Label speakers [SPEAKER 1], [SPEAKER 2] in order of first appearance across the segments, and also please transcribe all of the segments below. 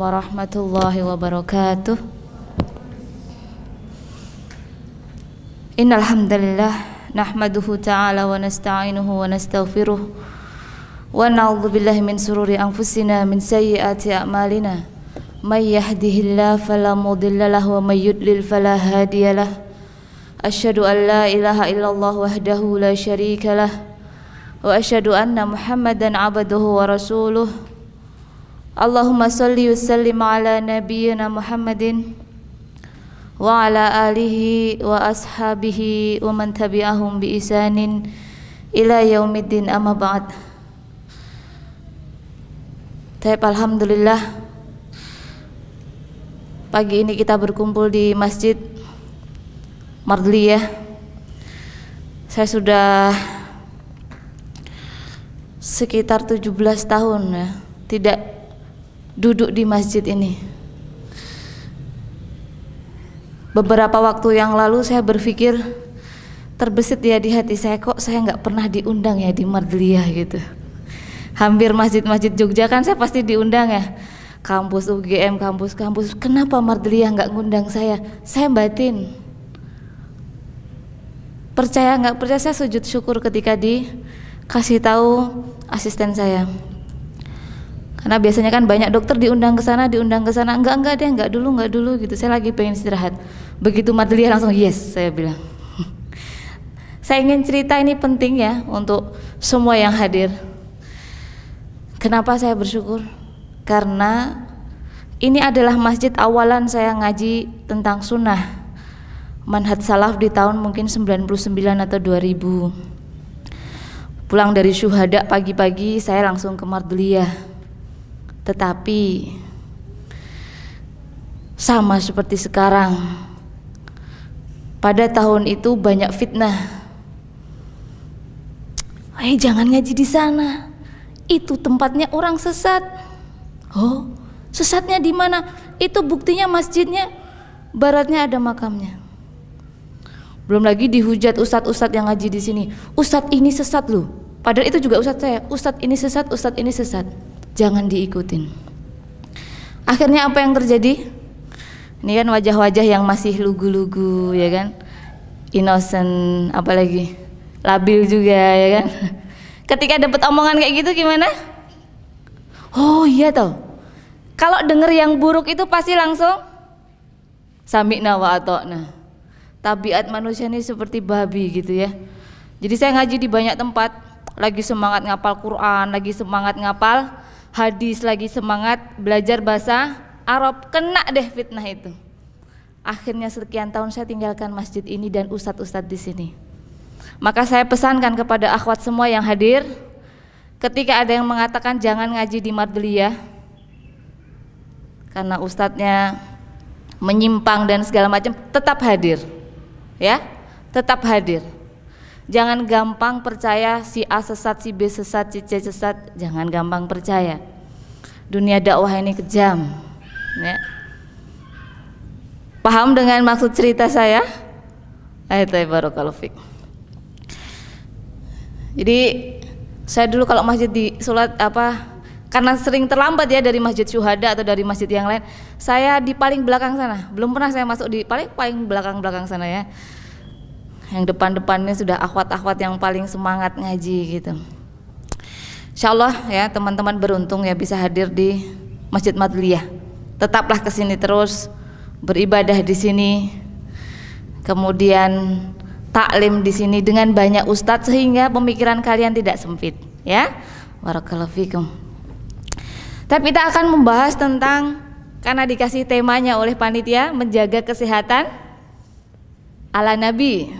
[SPEAKER 1] warahmatullahi wabarakatuh. Innal hamdalillah nahmaduhu ta'ala wa nasta'inuhu wa nastaghfiruh. Wa na'udzu billahi min sururi anfusina min sayyiati a'malina. May yahdihillahu fala wa may yudlil fala hadiya lahu Asyhadu an la ilaha illallah wahdahu la syarika lah. Wa asyhadu anna Muhammadan abduhu wa rasuluh Allahumma salli wa sallim ala nabiyyina Muhammadin wa ala alihi wa ashabihi wa man tabi'ahum bi isanin ila yaumiddin amma ba'd. Taib alhamdulillah. Pagi ini kita berkumpul di Masjid Mardliyah Saya sudah sekitar 17 tahun ya. Tidak duduk di masjid ini. Beberapa waktu yang lalu saya berpikir terbesit ya di hati saya kok saya nggak pernah diundang ya di Mardliyah gitu. Hampir masjid-masjid Jogja kan saya pasti diundang ya. Kampus UGM, kampus-kampus. Kenapa Mardliyah nggak ngundang saya? Saya batin. Percaya nggak percaya saya sujud syukur ketika dikasih tahu asisten saya karena biasanya kan banyak dokter diundang ke sana diundang ke sana. Enggak enggak deh enggak dulu enggak dulu gitu. Saya lagi pengen istirahat. Begitu Madlia langsung yes saya bilang. Saya ingin cerita ini penting ya untuk semua yang hadir. Kenapa saya bersyukur? Karena ini adalah masjid awalan saya ngaji tentang sunnah. Manhaj salaf di tahun mungkin 99 atau 2000 pulang dari syuhada pagi-pagi saya langsung ke Mardliyah tetapi sama seperti sekarang pada tahun itu banyak fitnah. Eh jangan ngaji di sana. Itu tempatnya orang sesat. Oh sesatnya di mana? Itu buktinya masjidnya baratnya ada makamnya. Belum lagi dihujat ustadz-ustadz yang ngaji di sini. Ustadz ini sesat loh. Padahal itu juga ustadz saya. Ustadz ini sesat ustadz ini sesat jangan diikutin. Akhirnya apa yang terjadi? Ini kan wajah-wajah yang masih lugu-lugu ya kan, innocent, apalagi labil juga ya kan. Ketika dapat omongan kayak gitu gimana? Oh iya tau. Kalau denger yang buruk itu pasti langsung sami'na wa atokna. Tabiat manusia ini seperti babi gitu ya. Jadi saya ngaji di banyak tempat, lagi semangat ngapal Quran, lagi semangat ngapal hadis lagi semangat belajar bahasa Arab. Kena deh fitnah itu. Akhirnya sekian tahun saya tinggalkan masjid ini dan ustadz-ustadz di sini. Maka saya pesankan kepada akhwat semua yang hadir ketika ada yang mengatakan jangan ngaji di Madliyah karena ustadznya menyimpang dan segala macam tetap hadir ya. Tetap hadir Jangan gampang percaya si A sesat, si B sesat, si C sesat. Jangan gampang percaya. Dunia dakwah ini kejam. Ya. Paham dengan maksud cerita saya? Ayat barakallahu fik. Jadi saya dulu kalau masjid di sholat apa karena sering terlambat ya dari masjid syuhada atau dari masjid yang lain, saya di paling belakang sana. Belum pernah saya masuk di paling paling belakang belakang sana ya yang depan-depannya sudah akhwat-akhwat yang paling semangat ngaji gitu. Insya Allah ya teman-teman beruntung ya bisa hadir di Masjid Madliyah. Tetaplah ke sini terus beribadah di sini, kemudian taklim di sini dengan banyak ustadz sehingga pemikiran kalian tidak sempit ya. Barakallahu fikum. Tapi kita akan membahas tentang karena dikasih temanya oleh panitia menjaga kesehatan ala Nabi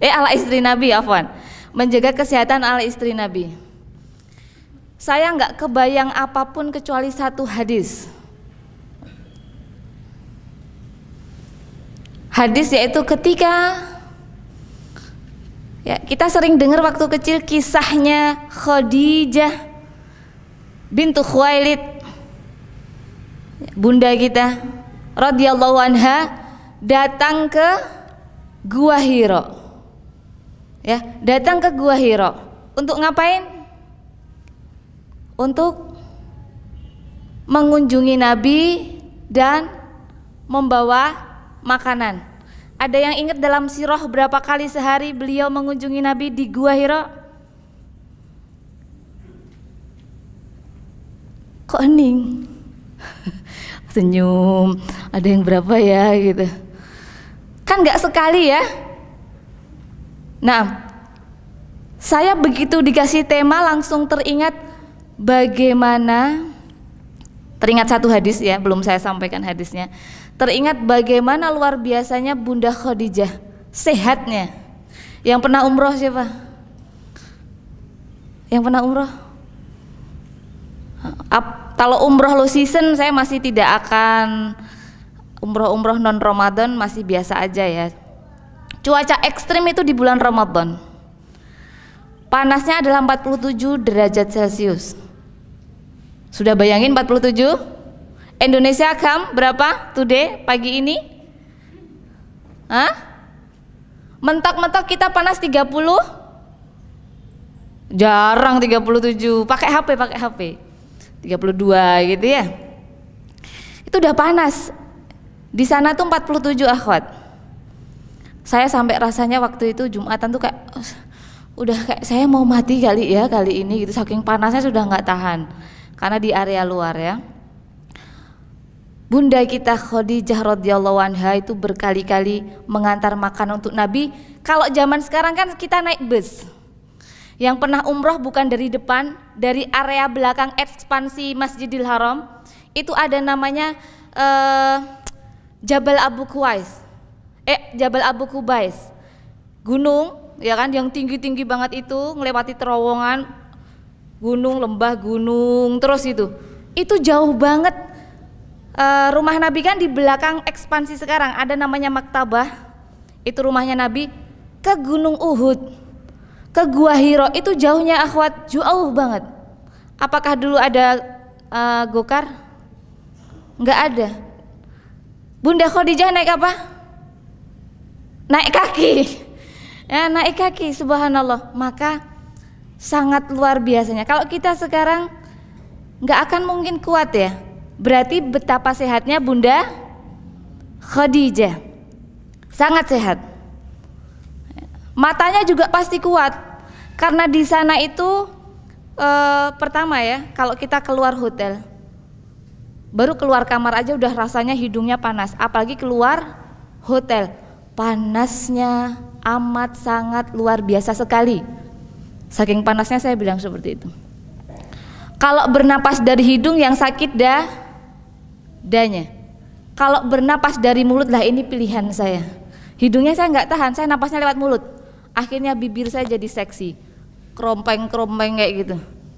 [SPEAKER 1] eh ala istri Nabi afwan. Menjaga kesehatan ala istri Nabi. Saya nggak kebayang apa pun kecuali satu hadis. Hadis yaitu ketika ya kita sering dengar waktu kecil kisahnya Khadijah bintu Khuwailid. Bunda kita radhiyallahu anha datang ke Gua Hiro ya datang ke gua Hiro untuk ngapain? Untuk mengunjungi Nabi dan membawa makanan. Ada yang ingat dalam sirah berapa kali sehari beliau mengunjungi Nabi di Gua Hira? Kok hening? Senyum. Ada yang berapa ya gitu. Kan nggak sekali ya. Nah, saya begitu dikasih tema langsung teringat bagaimana teringat satu hadis ya, belum saya sampaikan hadisnya. Teringat bagaimana luar biasanya Bunda Khadijah sehatnya. Yang pernah umroh siapa? Yang pernah umroh? Ap, kalau umroh lo season saya masih tidak akan umroh-umroh non Ramadan masih biasa aja ya. Cuaca ekstrim itu di bulan Ramadan. Panasnya adalah 47 derajat Celcius. Sudah bayangin 47? Indonesia kam berapa today pagi ini? Hah? Mentok-mentok kita panas 30? Jarang 37. Pakai HP, pakai HP. 32 gitu ya. Itu udah panas. Di sana tuh 47 akhwat. Saya sampai rasanya waktu itu Jumatan tuh kayak udah kayak saya mau mati kali ya kali ini gitu saking panasnya sudah nggak tahan karena di area luar ya. Bunda kita Khadijah radhiyallahu anha itu berkali-kali mengantar makan untuk Nabi. Kalau zaman sekarang kan kita naik bus. Yang pernah umroh bukan dari depan, dari area belakang ekspansi Masjidil Haram, itu ada namanya uh, Jabal Abu Kuwais. Eh, Jabal Abu Kubais. Gunung ya kan yang tinggi-tinggi banget itu melewati terowongan gunung, lembah, gunung, terus itu. Itu jauh banget. Uh, rumah Nabi kan di belakang ekspansi sekarang. Ada namanya Maktabah. Itu rumahnya Nabi. Ke Gunung Uhud. Ke Gua Hiro. Itu jauhnya akhwat. Jauh banget. Apakah dulu ada uh, gokar? Nggak ada. Bunda Khadijah naik apa naik kaki ya naik kaki subhanallah maka sangat luar biasanya kalau kita sekarang nggak akan mungkin kuat ya Berarti betapa sehatnya Bunda Khadijah. Sangat sehat. Matanya juga pasti kuat. Karena di sana itu e, pertama ya, kalau kita keluar hotel baru keluar kamar aja udah rasanya hidungnya panas, apalagi keluar hotel. Panasnya amat sangat luar biasa sekali. Saking panasnya saya bilang seperti itu. Kalau bernapas dari hidung yang sakit dah danya. Kalau bernapas dari mulut lah ini pilihan saya. Hidungnya saya nggak tahan, saya napasnya lewat mulut. Akhirnya bibir saya jadi seksi, kerompeng-kerompeng kayak gitu.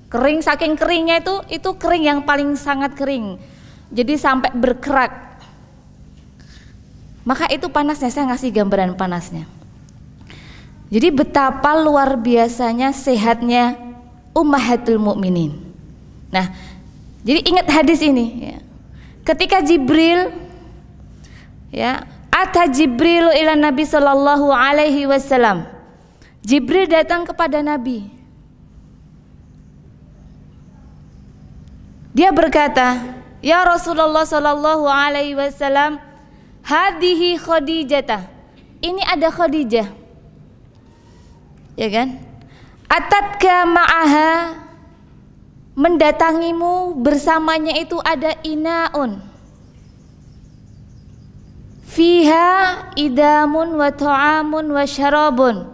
[SPEAKER 1] Kering saking keringnya itu itu kering yang paling sangat kering. Jadi sampai berkerak. Maka itu panasnya saya ngasih gambaran panasnya. Jadi betapa luar biasanya sehatnya ummahatul mukminin. Nah, jadi ingat hadis ini ya. Ketika Jibril ya, ata Jibril ila Nabi sallallahu alaihi wasallam. Jibril datang kepada Nabi. Dia berkata, "Ya Rasulullah sallallahu alaihi wasallam, hadhihi Khadijah." Ini ada Khadijah. Ya kan? Atatka ma'aha mendatangimu bersamanya itu ada inaun fiha idamun wa ta'amun wa syarabun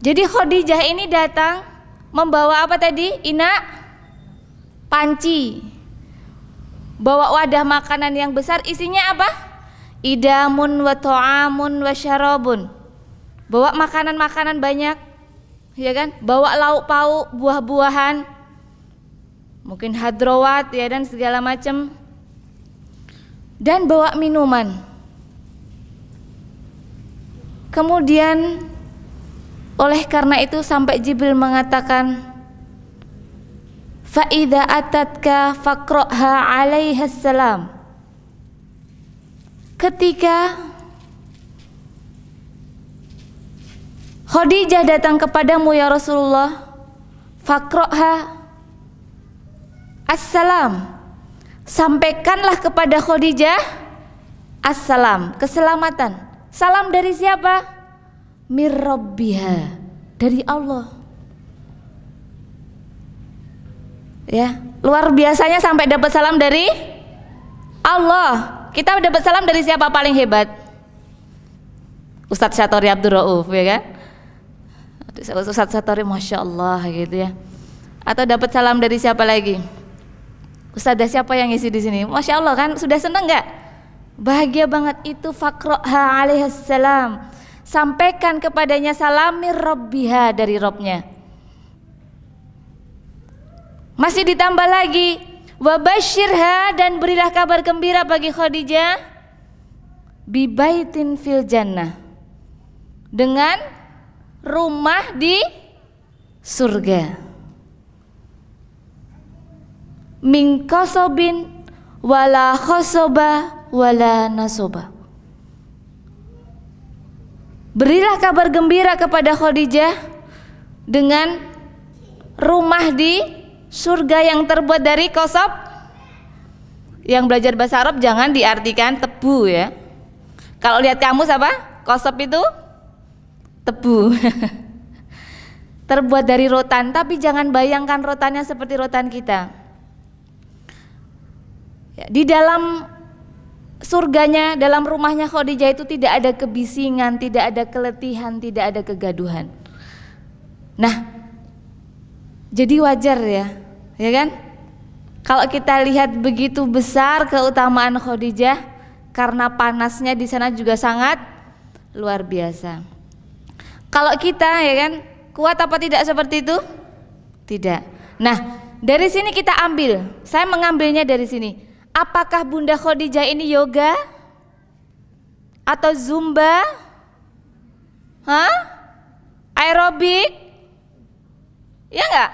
[SPEAKER 1] jadi Khadijah ini datang membawa apa tadi ina panci bawa wadah makanan yang besar isinya apa? Idamun wa ta'amun wa syarabun. Bawa makanan-makanan banyak ya kan? Bawa lauk pauk buah-buahan mungkin hadrawat ya dan segala macam. Dan bawa minuman. Kemudian oleh karena itu sampai Jibril mengatakan faida atatka faqra'ha alaihi salam ketika Khadijah datang kepadamu ya Rasulullah Fakroha Assalam. Sampaikanlah kepada Khadijah Assalam, keselamatan. Salam dari siapa? Mirrabbiha, dari Allah. Ya, luar biasanya sampai dapat salam dari Allah. Kita dapat salam dari siapa paling hebat? Ustadz Syatori Abdul Rauf, ya kan? Ustadz Syatori, masya Allah, gitu ya. Atau dapat salam dari siapa lagi? Ustazah siapa yang isi di sini? Masya Allah kan sudah seneng nggak? Bahagia banget itu fakroha alaihissalam. Sampaikan kepadanya salamir robbiha dari robnya. Masih ditambah lagi. Wabashirha dan berilah kabar gembira bagi Khadijah. Bibaitin fil jannah. Dengan rumah di surga. Min kosobin wala khosoba wala nasoba Berilah kabar gembira kepada Khadijah dengan rumah di surga yang terbuat dari kosob yang belajar bahasa Arab jangan diartikan tebu ya. Kalau lihat kamu apa kosob itu? Tebu. Terbuat dari rotan tapi jangan bayangkan rotannya seperti rotan kita. Ya, di dalam surganya, dalam rumahnya Khadijah itu tidak ada kebisingan, tidak ada keletihan, tidak ada kegaduhan. Nah, jadi wajar ya, ya kan? Kalau kita lihat begitu besar keutamaan Khadijah karena panasnya di sana juga sangat luar biasa. Kalau kita ya kan kuat apa tidak seperti itu? Tidak. Nah, dari sini kita ambil. Saya mengambilnya dari sini. Apakah Bunda Khadijah ini yoga? Atau zumba? Hah? Aerobik? Ya enggak?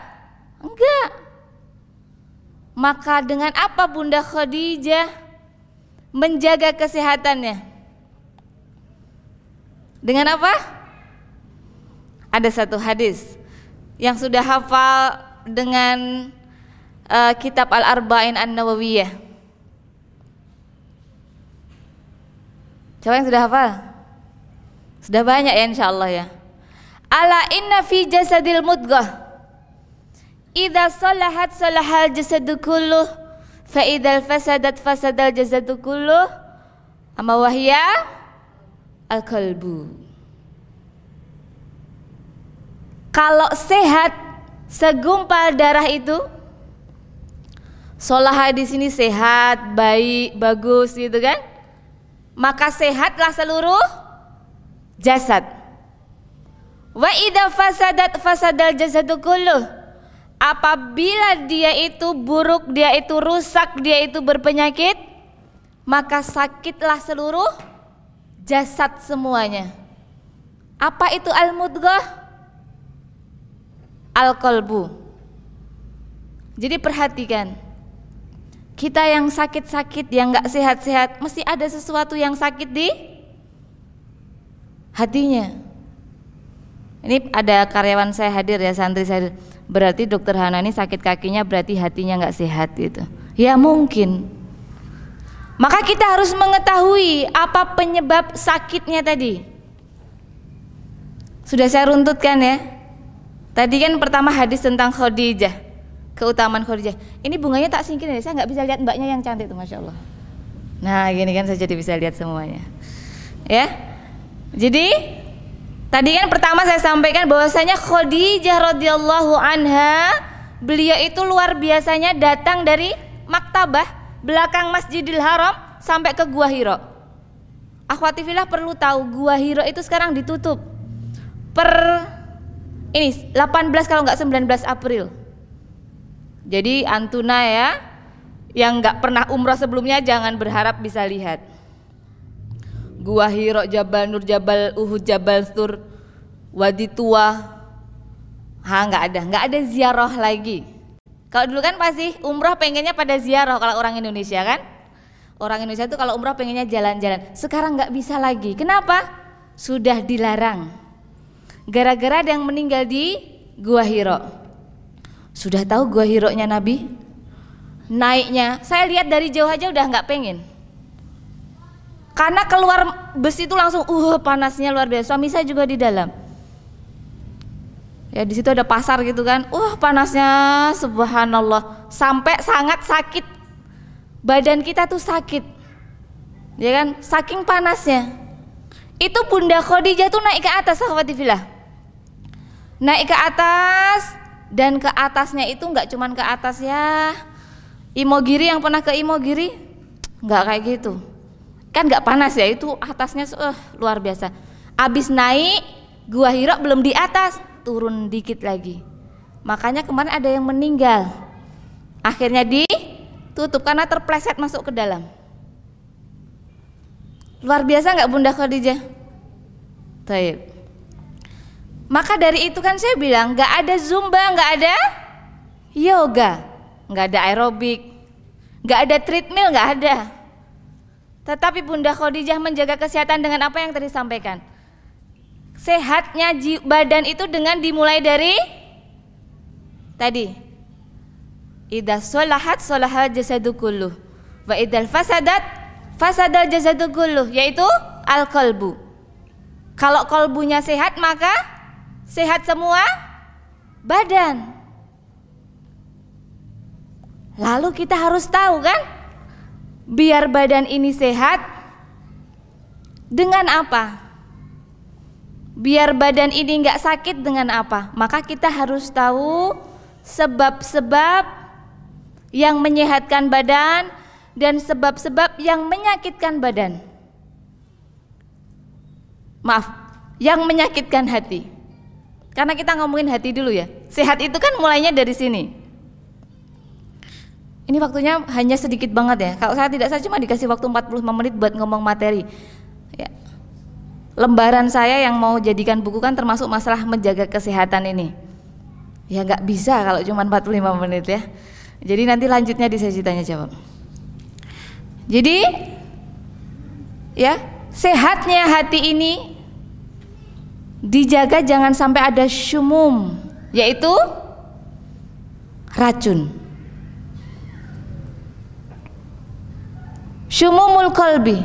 [SPEAKER 1] Enggak. Maka dengan apa Bunda Khadijah menjaga kesehatannya? Dengan apa? Ada satu hadis yang sudah hafal dengan uh, kitab Al-Arba'in An-Nawawiyah Siapa yang sudah hafal? Sudah banyak ya insya Allah ya. Ala inna fi jasadil mudghah Idza salahat salahal jasadu kulluh fa idzal fasadat fasadal jasadu kulluh amma wahya al kalbu Kalau sehat segumpal darah itu Solaha di sini sehat, baik, bagus gitu kan? maka sehatlah seluruh jasad. Wa idza fasadat fasadal jasadu kulluh. Apabila dia itu buruk, dia itu rusak, dia itu berpenyakit, maka sakitlah seluruh jasad semuanya. Apa itu al-mudghah? Al-qalbu. Jadi perhatikan, kita yang sakit-sakit, yang nggak sehat-sehat, mesti ada sesuatu yang sakit di hatinya. Ini ada karyawan saya hadir ya, santri saya. Berarti dokter Hana ini sakit kakinya berarti hatinya nggak sehat gitu. Ya mungkin. Maka kita harus mengetahui apa penyebab sakitnya tadi. Sudah saya runtutkan ya. Tadi kan pertama hadis tentang Khadijah keutamaan Khadijah. Ini bunganya tak singkirin ya, saya nggak bisa lihat mbaknya yang cantik tuh, masya Allah. Nah, gini kan saya jadi bisa lihat semuanya. Ya, jadi tadi kan pertama saya sampaikan bahwasanya Khadijah radhiyallahu anha beliau itu luar biasanya datang dari maktabah belakang Masjidil Haram sampai ke Gua Hiro. Akhwati filah perlu tahu Gua Hiro itu sekarang ditutup per ini 18 kalau nggak 19 April jadi antuna ya yang nggak pernah umroh sebelumnya jangan berharap bisa lihat. Gua Hiro, Jabal Nur, Jabal Uhud, Jabal Sur, Wadi Tua. Ha nggak ada, nggak ada ziarah lagi. Kalau dulu kan pasti umroh pengennya pada ziarah kalau orang Indonesia kan. Orang Indonesia itu kalau umroh pengennya jalan-jalan. Sekarang nggak bisa lagi. Kenapa? Sudah dilarang. Gara-gara ada yang meninggal di Gua Hiro. Sudah tahu gua Hiro-nya Nabi? naiknya saya lihat dari jauh aja udah nggak pengen karena keluar bus itu langsung uh panasnya luar biasa. Suami saya juga di dalam. Ya di situ ada pasar gitu kan. Uh panasnya subhanallah. Sampai sangat sakit. Badan kita tuh sakit. Ya kan? Saking panasnya. Itu Bunda Khadijah tuh naik ke atas sahabat filah naik ke atas dan ke atasnya itu nggak cuman ke atas ya. Imogiri yang pernah ke Imogiri? Nggak kayak gitu kan nggak panas ya itu atasnya uh, luar biasa. Abis naik gua Hira belum di atas turun dikit lagi. Makanya kemarin ada yang meninggal. Akhirnya ditutup karena terpleset masuk ke dalam. Luar biasa nggak Bunda Khadijah? Taib. Maka dari itu kan saya bilang nggak ada zumba nggak ada yoga. Nggak ada aerobik. Nggak ada treadmill nggak ada tetapi Bunda Khadijah menjaga kesehatan dengan apa yang tadi sampaikan. Sehatnya badan itu dengan dimulai dari tadi. Idza solahat solahat jasadu kulluh wa idal fasadat fasadal jasadu kulluh yaitu al kalbu. Kalau kalbunya sehat maka sehat semua badan. Lalu kita harus tahu kan biar badan ini sehat dengan apa? Biar badan ini nggak sakit dengan apa? Maka kita harus tahu sebab-sebab yang menyehatkan badan dan sebab-sebab yang menyakitkan badan. Maaf, yang menyakitkan hati. Karena kita ngomongin hati dulu ya. Sehat itu kan mulainya dari sini. Ini waktunya hanya sedikit banget ya. Kalau saya tidak saya cuma dikasih waktu 45 menit buat ngomong materi. Ya. Lembaran saya yang mau jadikan buku kan termasuk masalah menjaga kesehatan ini. Ya nggak bisa kalau cuma 45 menit ya. Jadi nanti lanjutnya di sesi tanya jawab. Jadi ya, sehatnya hati ini dijaga jangan sampai ada syumum, yaitu racun. Syumumul Kolbi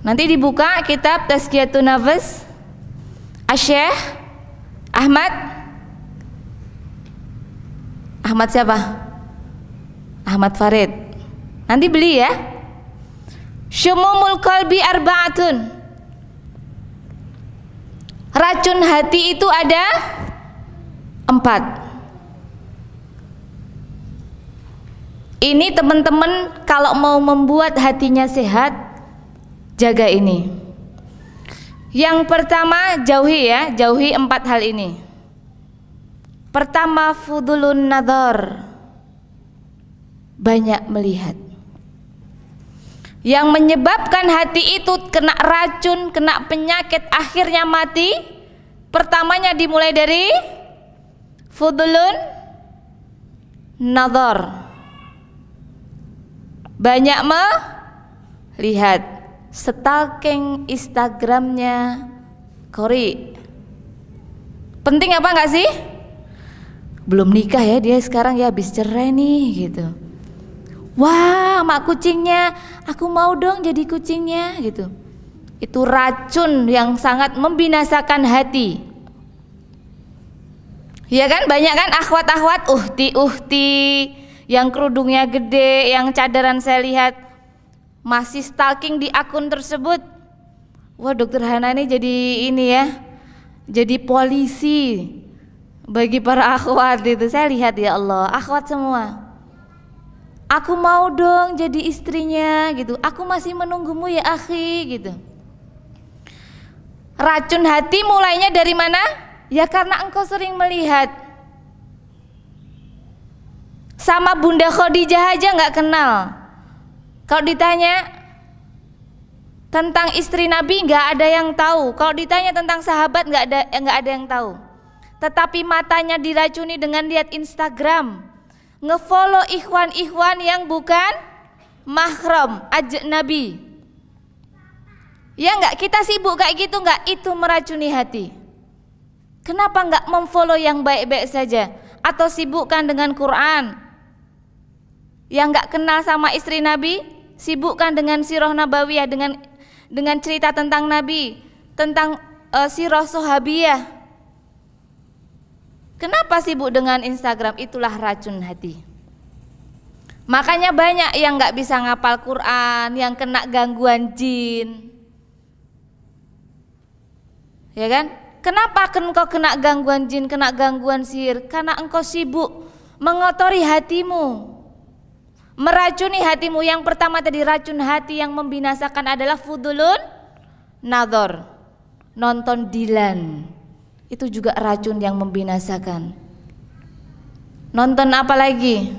[SPEAKER 1] Nanti dibuka kitab Tazkiyatun Nafas. Asyikh Ahmad. Ahmad siapa? Ahmad Farid. Nanti beli ya. Syumumul Kolbi Arba'atun. Racun hati itu ada Empat Ini teman-teman kalau mau membuat hatinya sehat, jaga ini. Yang pertama jauhi ya, jauhi empat hal ini. Pertama fudulun nador, banyak melihat. Yang menyebabkan hati itu kena racun, kena penyakit, akhirnya mati. Pertamanya dimulai dari fudulun nador banyak melihat stalking Instagramnya Kori. Penting apa nggak sih? Belum nikah ya dia sekarang ya habis cerai nih gitu. Wah mak kucingnya. Aku mau dong jadi kucingnya gitu. Itu racun yang sangat membinasakan hati. Ya kan? Banyak kan? Akhwat-akhwat uhti uhti yang kerudungnya gede, yang cadaran saya lihat masih stalking di akun tersebut. Wah, dokter Hana ini jadi ini ya. Jadi polisi bagi para akhwat itu. Saya lihat ya Allah, akhwat semua. Aku mau dong jadi istrinya gitu. Aku masih menunggumu ya akhi gitu. Racun hati mulainya dari mana? Ya karena engkau sering melihat sama Bunda Khadijah aja nggak kenal. Kalau ditanya tentang istri Nabi nggak ada yang tahu. Kalau ditanya tentang sahabat nggak ada nggak ada yang tahu. Tetapi matanya diracuni dengan lihat Instagram, ngefollow ikhwan-ikhwan yang bukan mahram Nabi. Ya nggak kita sibuk kayak gitu nggak itu meracuni hati. Kenapa nggak memfollow yang baik-baik saja atau sibukkan dengan Quran, yang nggak kenal sama istri Nabi, sibukkan dengan sirah nabawiyah dengan dengan cerita tentang Nabi, tentang uh, sirah sahabiyah. Kenapa sibuk dengan Instagram? Itulah racun hati. Makanya banyak yang nggak bisa ngapal Quran, yang kena gangguan jin. Ya kan? Kenapa engkau kena gangguan jin, kena gangguan sihir? Karena engkau sibuk mengotori hatimu. Meracuni hatimu yang pertama tadi racun hati yang membinasakan adalah fudulun nador. Nonton Dilan. Itu juga racun yang membinasakan. Nonton apa lagi?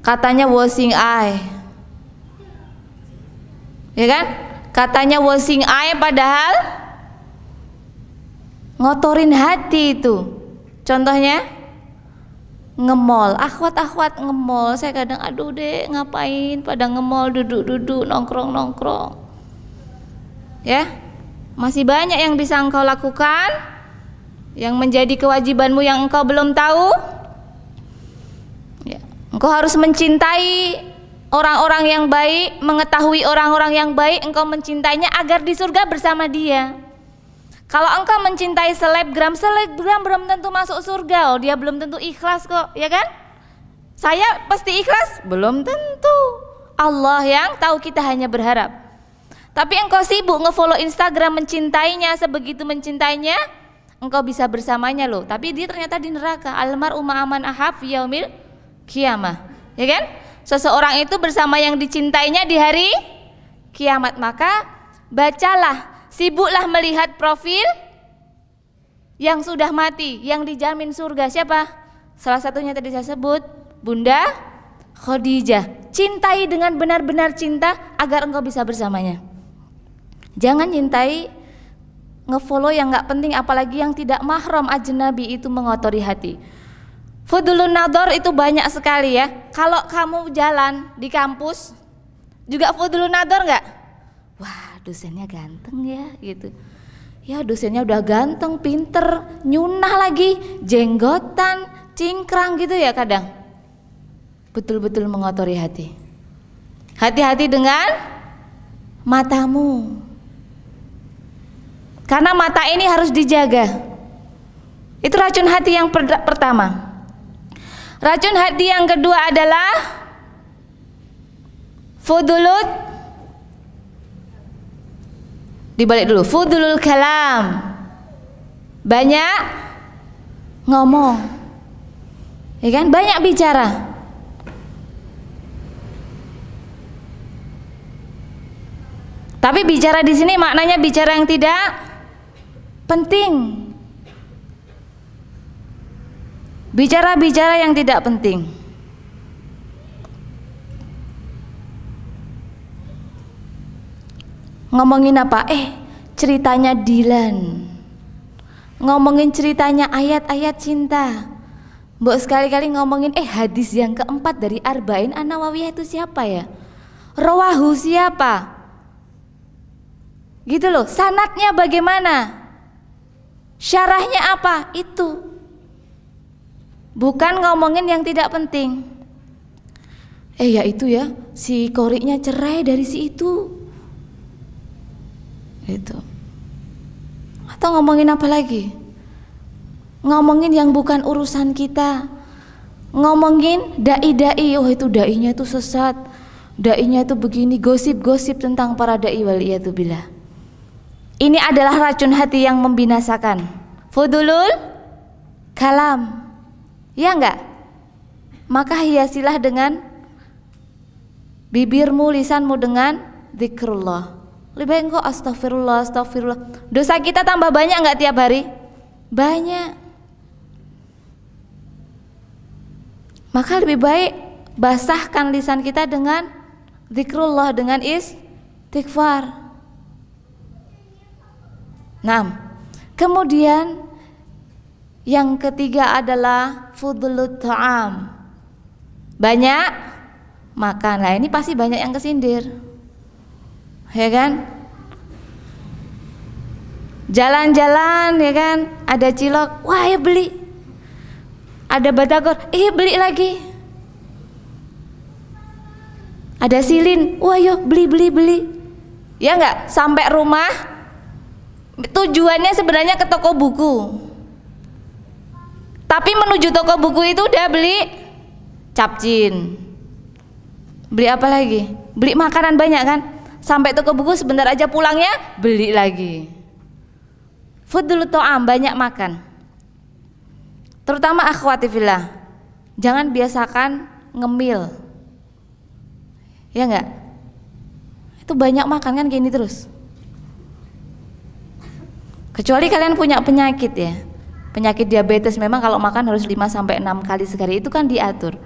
[SPEAKER 1] Katanya washing eye. Ya kan? Katanya washing eye padahal ngotorin hati itu. Contohnya ngemol, akhwat-akhwat ngemol. Saya kadang aduh deh ngapain pada ngemol duduk-duduk nongkrong-nongkrong. Ya. Masih banyak yang bisa engkau lakukan yang menjadi kewajibanmu yang engkau belum tahu. Ya. Engkau harus mencintai orang-orang yang baik, mengetahui orang-orang yang baik, engkau mencintainya agar di surga bersama dia. Kalau engkau mencintai selebgram, selebgram belum tentu masuk surga. Oh, dia belum tentu ikhlas kok, ya kan? Saya pasti ikhlas? Belum tentu. Allah yang tahu kita hanya berharap. Tapi engkau sibuk ngefollow Instagram mencintainya sebegitu mencintainya, engkau bisa bersamanya loh. Tapi dia ternyata di neraka. Almar aman ahab yaumil kiamah. Ya kan? Seseorang itu bersama yang dicintainya di hari kiamat. Maka bacalah Sibuklah melihat profil yang sudah mati, yang dijamin surga. Siapa? Salah satunya tadi saya sebut, Bunda Khadijah. Cintai dengan benar-benar cinta agar engkau bisa bersamanya. Jangan cintai ngefollow yang nggak penting apalagi yang tidak mahram ajnabi itu mengotori hati. Fudulun nador itu banyak sekali ya. Kalau kamu jalan di kampus juga fudulun nador nggak? Wah dosennya ganteng ya gitu. Ya dosennya udah ganteng pinter nyunah lagi jenggotan cingkrang gitu ya kadang. Betul-betul mengotori hati. Hati-hati dengan matamu. Karena mata ini harus dijaga. Itu racun hati yang per pertama. Racun hati yang kedua adalah fudulut dibalik dulu. Fudulul kalam. Banyak ngomong. Ya kan? Banyak bicara. Tapi bicara di sini maknanya bicara yang tidak penting. Bicara-bicara yang tidak penting ngomongin apa? Eh, ceritanya Dilan. Ngomongin ceritanya ayat-ayat cinta. Mbok sekali-kali ngomongin eh hadis yang keempat dari Arba'in An-Nawawiyah itu siapa ya? Rawahu siapa? Gitu loh, sanatnya bagaimana? Syarahnya apa? Itu. Bukan ngomongin yang tidak penting. Eh ya itu ya, si koriknya cerai dari si itu itu atau ngomongin apa lagi? Ngomongin yang bukan urusan kita. Ngomongin dai-dai oh itu dainya itu sesat. Dainya itu begini gosip-gosip tentang para dai waliyatubillah ini adalah racun hati yang membinasakan. Fudulul kalam. Ya enggak? Maka hiasilah dengan bibirmu lisanmu dengan zikrullah lebih baik engkau astagfirullah, astagfirullah. Dosa kita tambah banyak nggak tiap hari? Banyak. Maka lebih baik basahkan lisan kita dengan zikrullah dengan istighfar. Nah, kemudian yang ketiga adalah fudlut ta'am. Banyak makan. Nah, ini pasti banyak yang kesindir ya kan jalan-jalan ya kan ada cilok wah ya beli ada batagor eh beli lagi Ada silin, wah yuk beli beli beli. Ya nggak? Sampai rumah tujuannya sebenarnya ke toko buku. Tapi menuju toko buku itu udah beli capcin. Beli apa lagi? Beli makanan banyak kan? Sampai toko buku sebentar aja pulangnya beli lagi. Food dulu to'am banyak makan. Terutama akhwati fillah. Jangan biasakan ngemil. Ya enggak? Itu banyak makan kan gini terus. Kecuali kalian punya penyakit ya penyakit diabetes memang kalau makan harus 5 sampai 6 kali sehari itu kan diatur.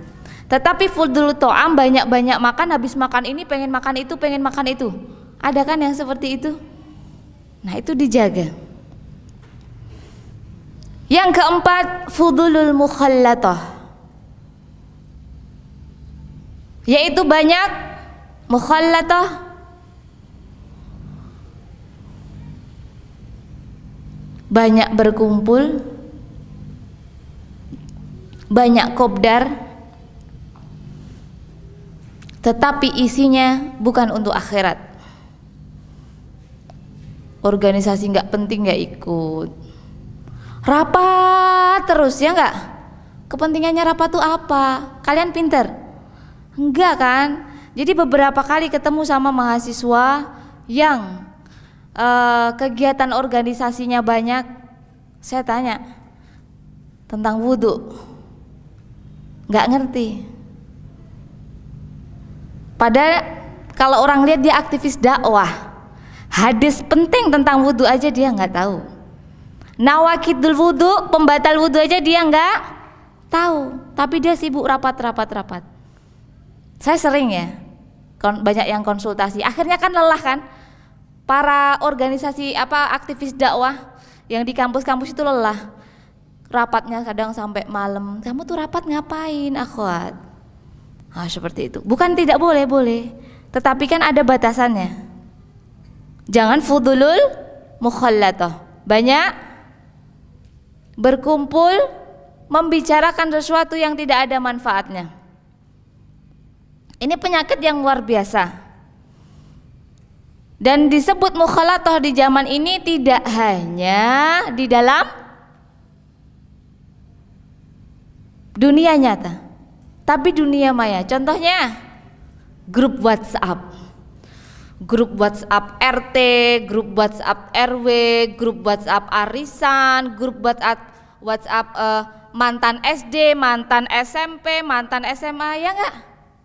[SPEAKER 1] Tetapi full dulu to'am banyak-banyak makan habis makan ini pengen makan itu pengen makan itu. Ada kan yang seperti itu? Nah, itu dijaga. Yang keempat, fudulul mukhallatah. Yaitu banyak mukhallatah banyak berkumpul banyak kopdar tetapi isinya bukan untuk akhirat. Organisasi nggak penting nggak ikut. Rapat terus ya nggak? Kepentingannya rapat tuh apa? Kalian pinter? Enggak kan? Jadi beberapa kali ketemu sama mahasiswa yang uh, kegiatan organisasinya banyak saya tanya tentang wudhu nggak ngerti. Padahal kalau orang lihat dia aktivis dakwah, hadis penting tentang wudhu aja dia nggak tahu. Nawakidul wudhu, pembatal wudhu aja dia nggak tahu. Tapi dia sibuk rapat, rapat, rapat. Saya sering ya, banyak yang konsultasi. Akhirnya kan lelah kan, para organisasi apa aktivis dakwah yang di kampus-kampus itu lelah rapatnya kadang sampai malam kamu tuh rapat ngapain akhwat ah seperti itu. Bukan tidak boleh boleh. Tetapi kan ada batasannya. Jangan fudulul mukhallatah. Banyak berkumpul membicarakan sesuatu yang tidak ada manfaatnya. Ini penyakit yang luar biasa. Dan disebut mukhalatoh di zaman ini tidak hanya di dalam dunia nyata tapi dunia maya contohnya grup WhatsApp. Grup WhatsApp RT grup WhatsApp RW grup WhatsApp arisan grup WhatsApp WhatsApp uh, mantan SD mantan SMP mantan SMA ya enggak?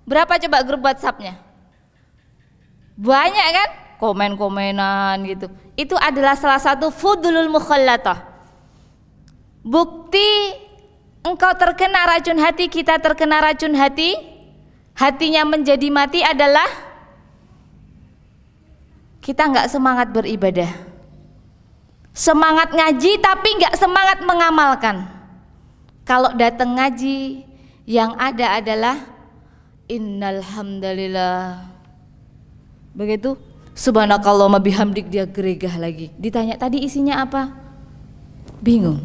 [SPEAKER 1] Berapa coba grup WhatsAppnya? Banyak kan? Komen-komenan gitu. Itu adalah salah satu fudulul mukhallatah. Bukti engkau terkena racun hati, kita terkena racun hati, hatinya menjadi mati adalah kita nggak semangat beribadah. Semangat ngaji tapi nggak semangat mengamalkan. Kalau datang ngaji yang ada adalah innalhamdalillah. Begitu? Subhanakallah bihamdik dia geregah lagi. Ditanya tadi isinya apa? Bingung.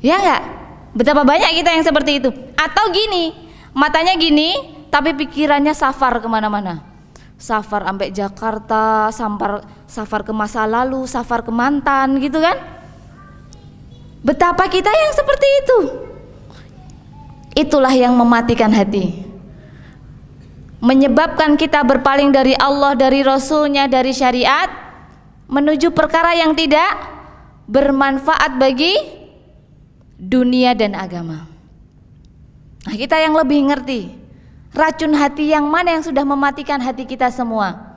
[SPEAKER 1] Ya enggak? Betapa banyak kita yang seperti itu. Atau gini, matanya gini, tapi pikirannya safar ke mana-mana. Safar sampai Jakarta, safar safar ke masa lalu, safar ke mantan, gitu kan? Betapa kita yang seperti itu. Itulah yang mematikan hati. Menyebabkan kita berpaling dari Allah, dari Rasulnya, dari syariat, menuju perkara yang tidak bermanfaat bagi dunia dan agama. Nah, kita yang lebih ngerti racun hati yang mana yang sudah mematikan hati kita semua.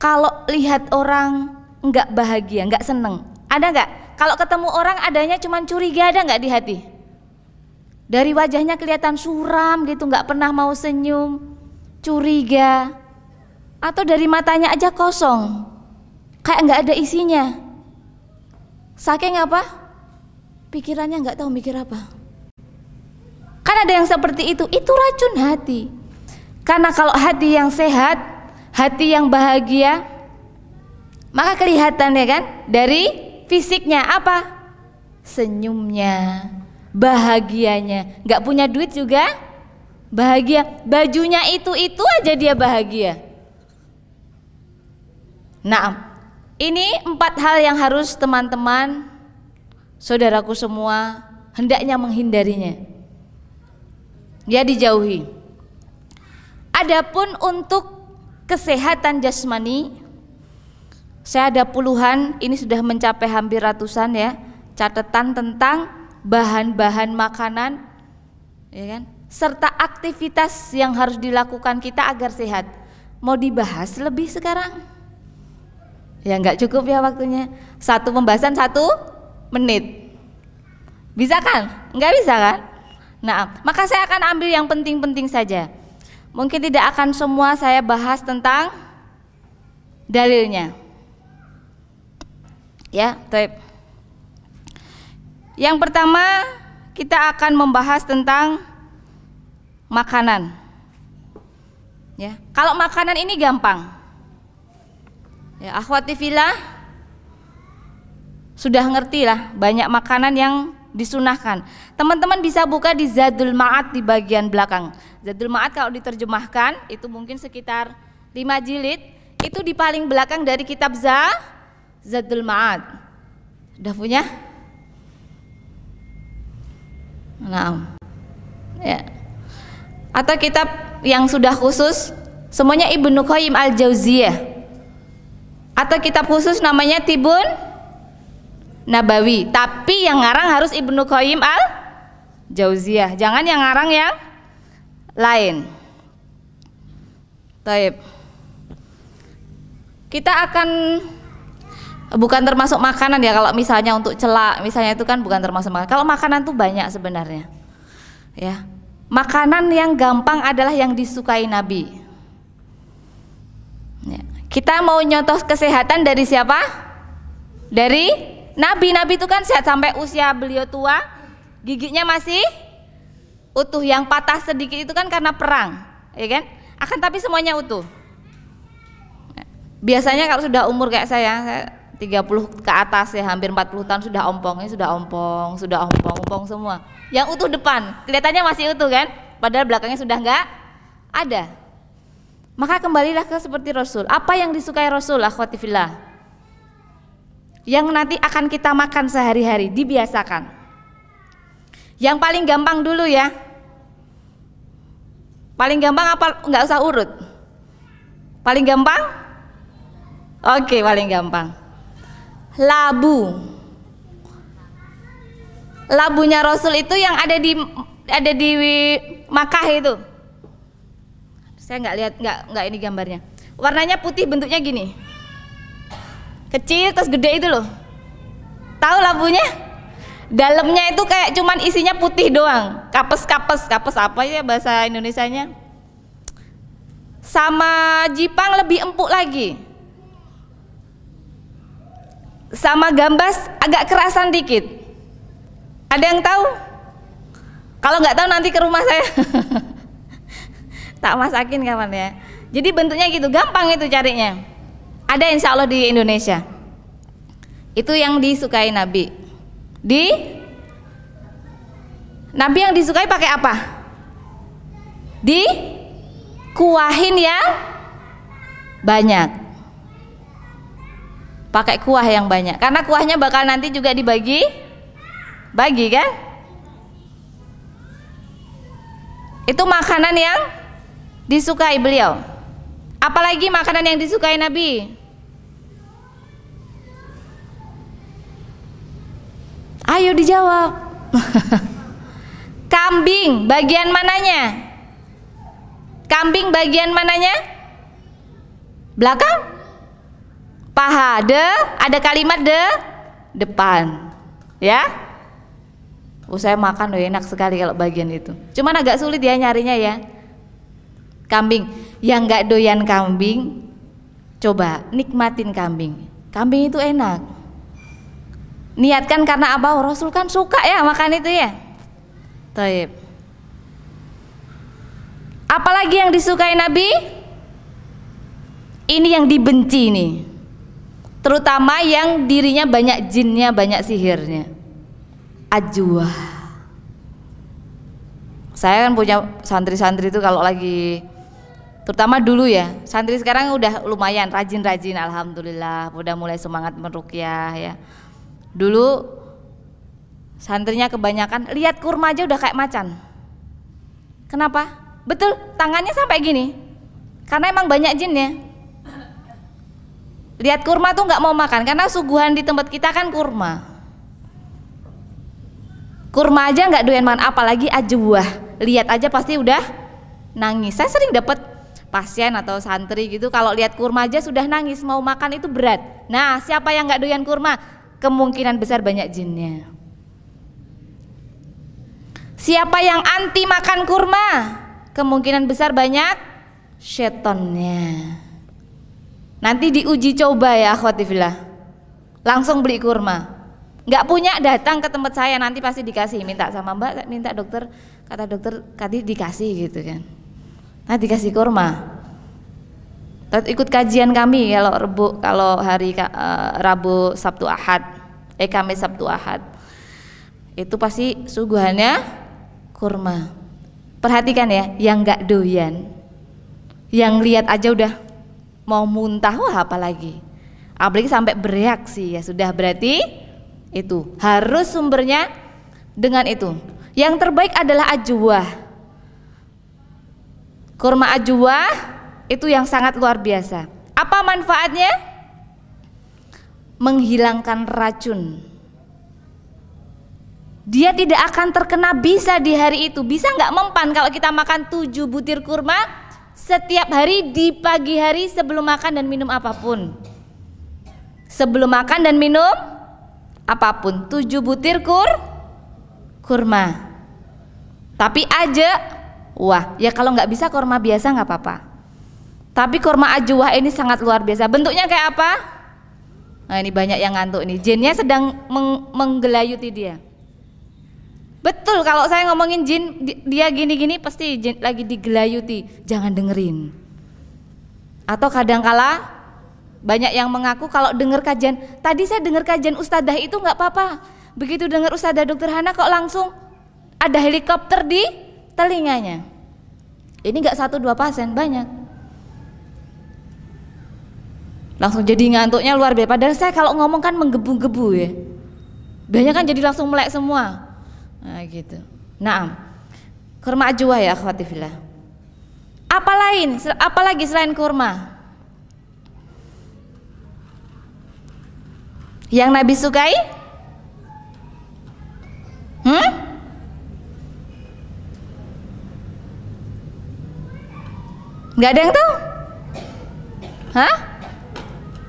[SPEAKER 1] Kalau lihat orang nggak bahagia, nggak seneng, ada nggak? Kalau ketemu orang adanya cuma curiga ada nggak di hati? Dari wajahnya kelihatan suram gitu, nggak pernah mau senyum, curiga, atau dari matanya aja kosong, kayak nggak ada isinya. Saking apa? Pikirannya nggak tahu mikir apa. Kan ada yang seperti itu, itu racun hati. Karena kalau hati yang sehat, hati yang bahagia, maka kelihatan ya kan dari fisiknya apa? Senyumnya, bahagianya. Nggak punya duit juga bahagia bajunya itu itu aja dia bahagia nah ini empat hal yang harus teman-teman saudaraku semua hendaknya menghindarinya ya dijauhi adapun untuk kesehatan jasmani saya ada puluhan ini sudah mencapai hampir ratusan ya catatan tentang bahan-bahan makanan ya kan serta aktivitas yang harus dilakukan kita agar sehat. Mau dibahas lebih sekarang? Ya nggak cukup ya waktunya. Satu pembahasan satu menit. Bisa kan? Nggak bisa kan? Nah, maka saya akan ambil yang penting-penting saja. Mungkin tidak akan semua saya bahas tentang dalilnya. Ya, taip. Yang pertama kita akan membahas tentang makanan. Ya, kalau makanan ini gampang. Ya, akhwati filah sudah ngerti lah banyak makanan yang disunahkan. Teman-teman bisa buka di Zadul Ma'at di bagian belakang. Zadul Ma'at kalau diterjemahkan itu mungkin sekitar 5 jilid, itu di paling belakang dari kitab Za Zadul Ma'at. Udah punya? Nah. Ya atau kitab yang sudah khusus semuanya Ibnu Qayyim Al-Jauziyah atau kitab khusus namanya Tibun Nabawi tapi yang ngarang harus Ibnu Qayyim Al-Jauziyah jangan yang ngarang yang lain Taib kita akan bukan termasuk makanan ya kalau misalnya untuk celak misalnya itu kan bukan termasuk makanan kalau makanan tuh banyak sebenarnya ya makanan yang gampang adalah yang disukai Nabi. Ya. Kita mau nyontoh kesehatan dari siapa? Dari Nabi. Nabi itu kan sehat sampai usia beliau tua, giginya masih utuh. Yang patah sedikit itu kan karena perang, ya kan? Akan tapi semuanya utuh. Ya. Biasanya kalau sudah umur kayak saya, saya 30 ke atas ya hampir 40 tahun sudah ompong ini sudah ompong sudah ompong ompong semua yang utuh depan kelihatannya masih utuh kan padahal belakangnya sudah enggak ada maka kembalilah ke seperti Rasul apa yang disukai Rasul akhwatifillah yang nanti akan kita makan sehari-hari dibiasakan yang paling gampang dulu ya paling gampang apa nggak usah urut paling gampang oke paling gampang labu. Labunya Rasul itu yang ada di ada di Makkah itu. Saya nggak lihat nggak nggak ini gambarnya. Warnanya putih bentuknya gini. Kecil terus gede itu loh. Tahu labunya? Dalamnya itu kayak cuman isinya putih doang. Kapes-kapes, kapes apa ya bahasa Indonesianya? Sama Jipang lebih empuk lagi sama gambas agak kerasan dikit. Ada yang tahu? Kalau nggak tahu nanti ke rumah saya. tak masakin kawan ya. Jadi bentuknya gitu, gampang itu carinya. Ada insya Allah di Indonesia. Itu yang disukai Nabi. Di? Nabi yang disukai pakai apa? Di? Kuahin yang banyak. Pakai kuah yang banyak. Karena kuahnya bakal nanti juga dibagi bagi kan? Itu makanan yang disukai beliau. Apalagi makanan yang disukai Nabi ayo dijawab. Kambing bagian mananya? Kambing bagian mananya? Belakang? Paha de. Ada kalimat de. Depan. Ya? Oh saya makan loh enak sekali kalau bagian itu. Cuman agak sulit ya nyarinya ya. Kambing. Yang nggak doyan kambing coba nikmatin kambing. Kambing itu enak niatkan karena apa Rasul kan suka ya makan itu ya? Taib. Apalagi yang disukai Nabi? Ini yang dibenci nih terutama yang dirinya banyak jinnya banyak sihirnya. Ajwa saya kan punya santri-santri itu kalau lagi terutama dulu ya santri sekarang udah lumayan rajin-rajin alhamdulillah. Udah mulai semangat merukyah ya dulu santrinya kebanyakan lihat kurma aja udah kayak macan. Kenapa? Betul tangannya sampai gini. Karena emang banyak jinnya. Lihat kurma tuh nggak mau makan karena suguhan di tempat kita kan kurma. Kurma aja nggak doyan makan apalagi ajwa lihat aja pasti udah nangis. Saya sering dapat pasien atau santri gitu kalau lihat kurma aja sudah nangis mau makan itu berat. Nah siapa yang nggak doyan kurma kemungkinan besar banyak jinnya. Siapa yang anti makan kurma kemungkinan besar banyak setonnya nanti diuji coba ya akhwatifillah langsung beli kurma. Nggak punya datang ke tempat saya nanti pasti dikasih. Minta sama mbak minta dokter kata dokter tadi dikasih gitu kan. Nah dikasih kurma. Ikut kajian kami kalau rebu kalau hari uh, Rabu Sabtu Ahad, eh Kamis Sabtu Ahad. Itu pasti suguhannya kurma. Perhatikan ya, yang nggak doyan, yang lihat aja udah mau muntah, wah apalagi. Apalagi sampai bereaksi ya sudah berarti itu harus sumbernya dengan itu. Yang terbaik adalah ajwa Kurma ajwa itu yang sangat luar biasa. Apa manfaatnya? Menghilangkan racun. Dia tidak akan terkena bisa di hari itu. Bisa nggak mempan kalau kita makan tujuh butir kurma setiap hari di pagi hari sebelum makan dan minum apa pun. Sebelum makan dan minum apa pun. Tujuh butir kur kurma. Tapi aja Wah, ya kalau nggak bisa korma biasa nggak apa-apa. Tapi korma ajwa ini sangat luar biasa. Bentuknya kayak apa? Nah ini banyak yang ngantuk nih. Jinnya sedang meng menggelayuti dia. Betul kalau saya ngomongin jin dia gini-gini pasti jin lagi digelayuti. Jangan dengerin. Atau kadangkala banyak yang mengaku kalau dengar kajian, tadi saya dengar kajian ustadzah itu nggak apa-apa. Begitu dengar ustadzah dokter Hana kok langsung ada helikopter di telinganya. Ini nggak satu dua pasien, banyak. Langsung jadi ngantuknya luar biasa. Padahal saya kalau ngomong kan menggebu-gebu ya. Banyak kan jadi langsung melek semua. Nah gitu. Naam. Kurma ajwa ya akhwatifillah. Apa lain? Apa lagi selain kurma? Yang Nabi sukai? Hmm? Nggak ada yang tahu? Hah?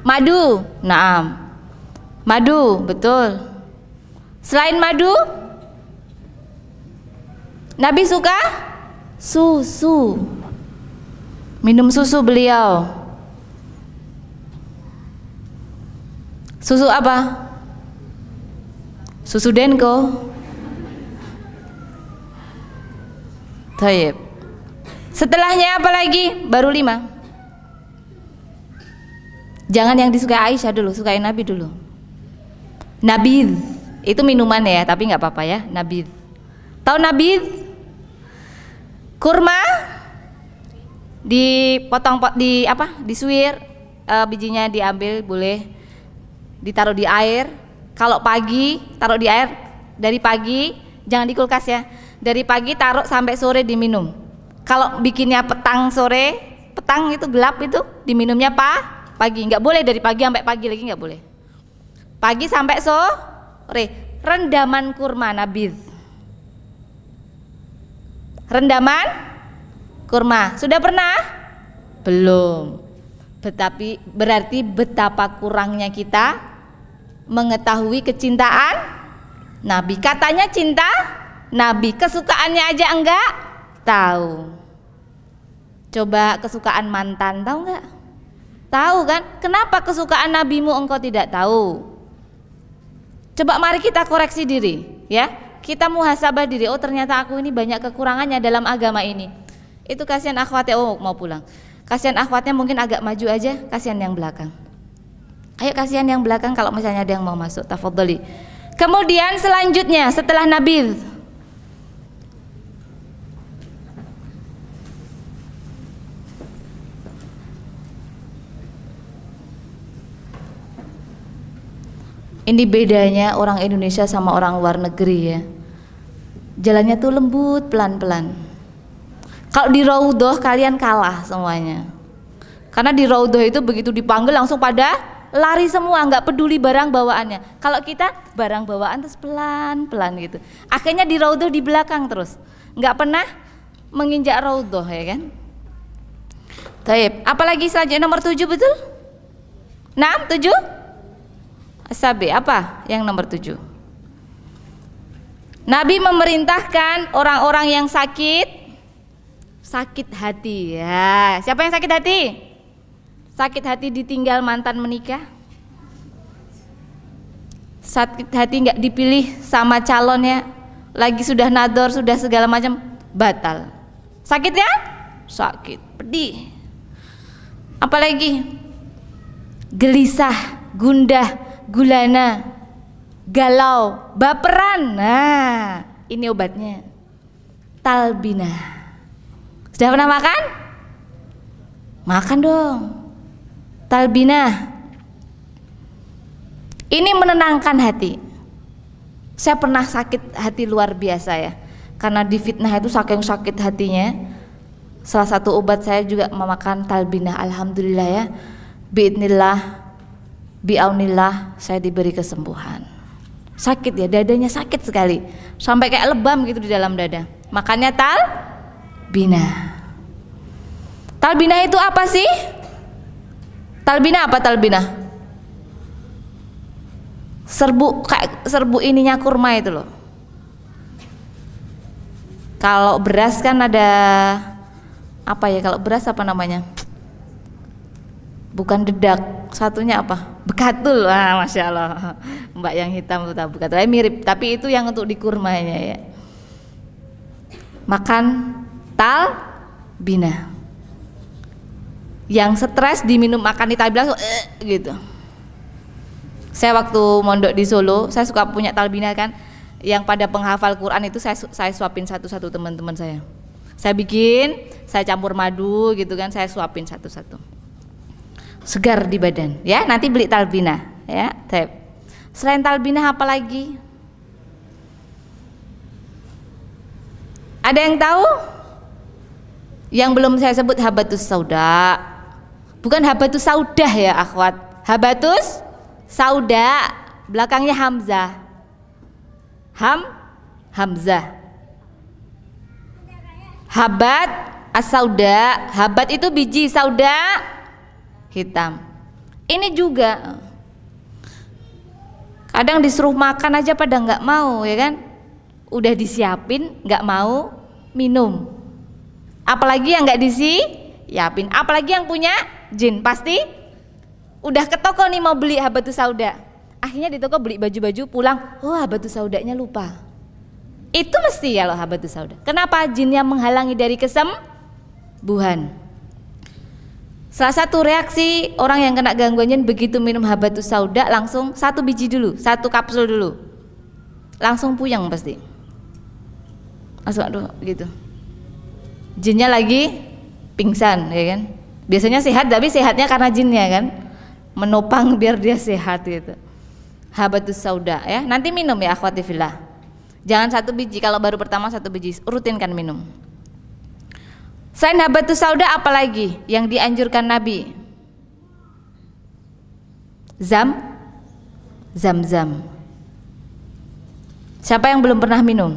[SPEAKER 1] Madu. Naam. Madu, betul. Selain madu, Nabi suka susu. Minum susu beliau. Susu apa? Susu Denko. Taib. Setelahnya apa lagi? Baru lima. Jangan yang disukai Aisyah dulu, sukai Nabi dulu. Nabi itu minuman ya, tapi nggak apa-apa ya. Nabi. Tahu Nabi? Kurma dipotong di apa? Disuir, e, bijinya diambil boleh ditaruh di air. Kalau pagi taruh di air dari pagi, jangan di kulkas ya. Dari pagi taruh sampai sore diminum kalau bikinnya petang sore, petang itu gelap itu diminumnya pa pagi, nggak boleh dari pagi sampai pagi lagi nggak boleh. Pagi sampai sore, rendaman kurma nabiz. Rendaman kurma. Sudah pernah? Belum. Tetapi berarti betapa kurangnya kita mengetahui kecintaan Nabi. Katanya cinta Nabi, kesukaannya aja enggak tahu. Coba kesukaan mantan tahu nggak? Tahu kan? Kenapa kesukaan nabimu engkau tidak tahu? Coba mari kita koreksi diri, ya. Kita muhasabah diri. Oh, ternyata aku ini banyak kekurangannya dalam agama ini. Itu kasihan akhwatnya oh mau pulang. Kasihan akhwatnya mungkin agak maju aja, kasihan yang belakang. Ayo kasihan yang belakang kalau misalnya ada yang mau masuk, tafadhali. Kemudian selanjutnya setelah Nabi Ini bedanya orang Indonesia sama orang luar negeri ya. Jalannya tuh lembut pelan-pelan. Kalau di Raudhah kalian kalah semuanya. Karena di Raudhah itu begitu dipanggil langsung pada lari semua, nggak peduli barang bawaannya. Kalau kita barang bawaan terus pelan-pelan gitu. Akhirnya di Raudhah di belakang terus. Nggak pernah menginjak Raudhah ya kan. Taib. Apalagi selanjutnya nomor tujuh betul? Enam, tujuh? Sabi apa yang nomor tujuh? Nabi memerintahkan orang-orang yang sakit sakit hati ya. Siapa yang sakit hati? Sakit hati ditinggal mantan menikah? Sakit hati nggak dipilih sama calonnya, lagi sudah nador, sudah segala macam batal. Sakit ya? Sakit, pedih. Apalagi gelisah, gundah, gulana, galau, baperan. Nah, ini obatnya. Talbinah. Sudah pernah makan? Makan dong. Talbinah. Ini menenangkan hati. Saya pernah sakit hati luar biasa ya. Karena di fitnah itu saking sakit hatinya. Salah satu obat saya juga memakan talbinah. Alhamdulillah ya. Biidnillah, biaunillah saya diberi kesembuhan. Sakit ya, dadanya sakit sekali. Sampai kayak lebam gitu di dalam dada. Makanya tal bina. Talbina itu apa sih? Talbina apa talbina? Serbu kayak serbu ininya kurma itu loh. Kalau beras kan ada apa ya? Kalau beras apa namanya? Bukan dedak, satunya apa? Bekatul. Wah, masya Allah. Mbak yang hitam itu bekatul. Eh, mirip, tapi itu yang untuk di kurmanya ya. Makan tal bina yang stres diminum makan di bilang eh, gitu saya waktu mondok di Solo saya suka punya talbina kan yang pada penghafal Quran itu saya saya suapin satu-satu teman-teman saya saya bikin saya campur madu gitu kan saya suapin satu-satu segar di badan. Ya nanti beli talbina. Ya tep selain talbina apa lagi? Ada yang tahu? Yang belum saya sebut habatus sauda. Bukan habatus saudah ya akhwat. Habatus sauda belakangnya hamzah. Ham hamzah. Habat as-sauda, habat itu biji sauda hitam. Ini juga kadang disuruh makan aja pada nggak mau ya kan? Udah disiapin nggak mau minum. Apalagi yang nggak disiapin apalagi yang punya jin. Pasti udah ke toko nih mau beli habatus sauda. Akhirnya di toko beli baju-baju pulang oh habatus saudanya lupa. Itu mesti ya loh habatus sauda. Kenapa jinnya menghalangi dari kesembuhan salah satu reaksi orang yang kena gangguan jin begitu minum habatus sauda langsung satu biji dulu satu kapsul dulu. Langsung puyeng pasti. Langsung aduh gitu. Jinnya lagi pingsan ya kan? Biasanya sehat tapi sehatnya karena jinnya kan? Menopang biar dia sehat gitu. Habatus sauda ya. Nanti minum ya akhwati fillah. Jangan satu biji kalau baru pertama satu biji rutinkan minum selain habatus sauda apalagi yang dianjurkan nabi? Zam? Zam zam. Siapa yang belum pernah minum?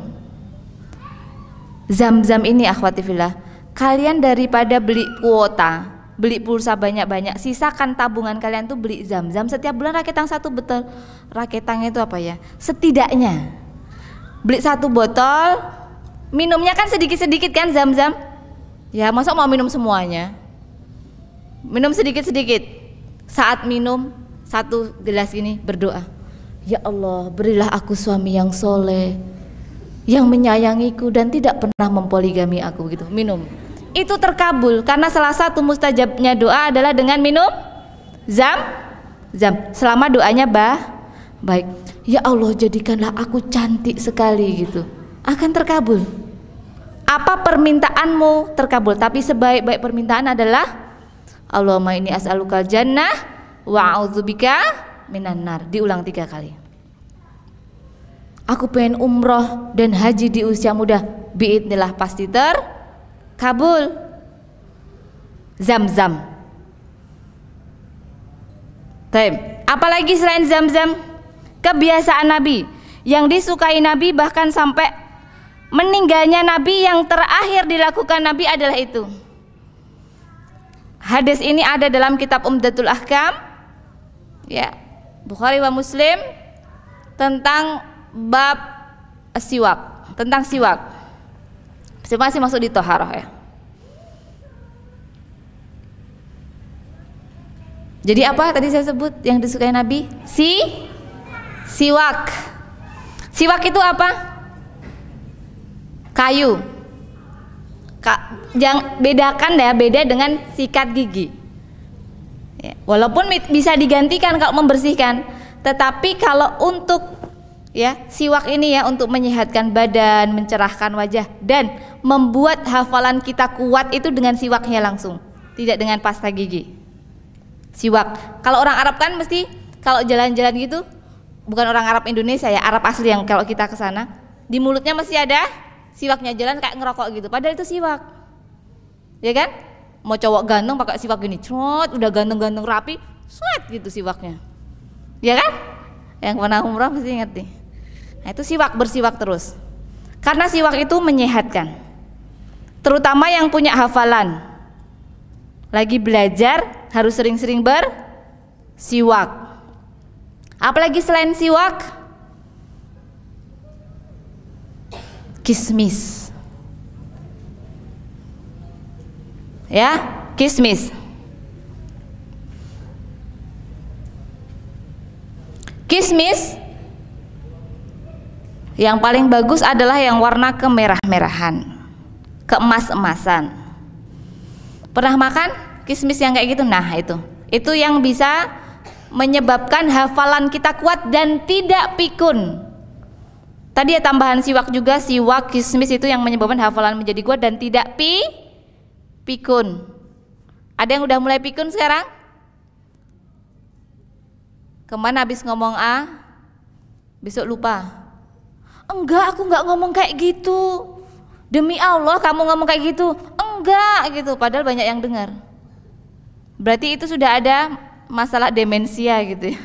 [SPEAKER 1] Zam zam ini akhwati fillah. Kalian daripada beli kuota beli pulsa banyak-banyak sisakan tabungan kalian tuh beli zam-zam setiap bulan raketang satu betul. Raketangnya itu apa ya? Setidaknya. Beli satu botol minumnya kan sedikit-sedikit kan zam-zam ya masa mau minum semuanya? Minum sedikit-sedikit. Saat minum satu gelas ini berdoa. Ya Allah berilah aku suami yang soleh yang menyayangiku dan tidak pernah mempoligami aku gitu. Minum. Itu terkabul karena salah satu mustajabnya doa adalah dengan minum zam zam. Selama doanya bah baik. Ya Allah jadikanlah aku cantik sekali gitu. Akan terkabul apa permintaanmu terkabul tapi sebaik-baik permintaan adalah Allahumma ini as'alukal jannah wa minan nar diulang tiga kali Aku pengen umroh dan haji di usia muda. Biidnillah pasti terkabul. Zam-zam. Apalagi selain zam-zam? Kebiasaan Nabi yang disukai Nabi bahkan sampai meninggalnya Nabi yang terakhir dilakukan Nabi adalah itu. Hadis ini ada dalam kitab Umdatul Ahkam ya Bukhari wa Muslim tentang bab siwak, tentang siwak. Masih masuk di toharoh ya. Jadi apa tadi saya sebut yang disukai Nabi? Si siwak. Siwak itu apa? Kayu. Ka, jangan bedakan ya, beda dengan sikat gigi. Ya, walaupun bisa digantikan kalau membersihkan, tetapi kalau untuk ya siwak ini ya untuk menyehatkan badan, mencerahkan wajah dan membuat hafalan kita kuat itu dengan siwaknya langsung, tidak dengan pasta gigi siwak kalau orang Arab kan mesti kalau jalan-jalan gitu bukan orang Arab Indonesia ya Arab asli yang kalau kita ke sana di mulutnya masih ada siwaknya jalan kayak ngerokok gitu. Padahal itu siwak. Ya kan? Mau cowok ganteng pakai siwak gini crot udah ganteng-ganteng rapi sweat gitu siwaknya. Ya kan? Yang pernah umrah pasti ngerti nah itu siwak bersiwak terus. Karena siwak itu menyehatkan. Terutama yang punya hafalan. Lagi belajar harus sering-sering bersiwak. Apalagi selain siwak? Kismis. Ya, kismis. Kismis yang paling bagus adalah yang warna kemerah-merahan, keemas-emasan. Pernah makan kismis yang kayak gitu? Nah, itu. Itu yang bisa menyebabkan hafalan kita kuat dan tidak pikun. Tadi ya tambahan siwak juga, siwak kismis itu yang menyebabkan hafalan menjadi kuat dan tidak pi pikun. Ada yang udah mulai pikun sekarang? Ke mana habis ngomong A? Besok lupa. Enggak, aku enggak ngomong kayak gitu. Demi Allah kamu ngomong kayak gitu enggak gitu padahal banyak yang dengar berarti itu sudah ada masalah demensia gitu ya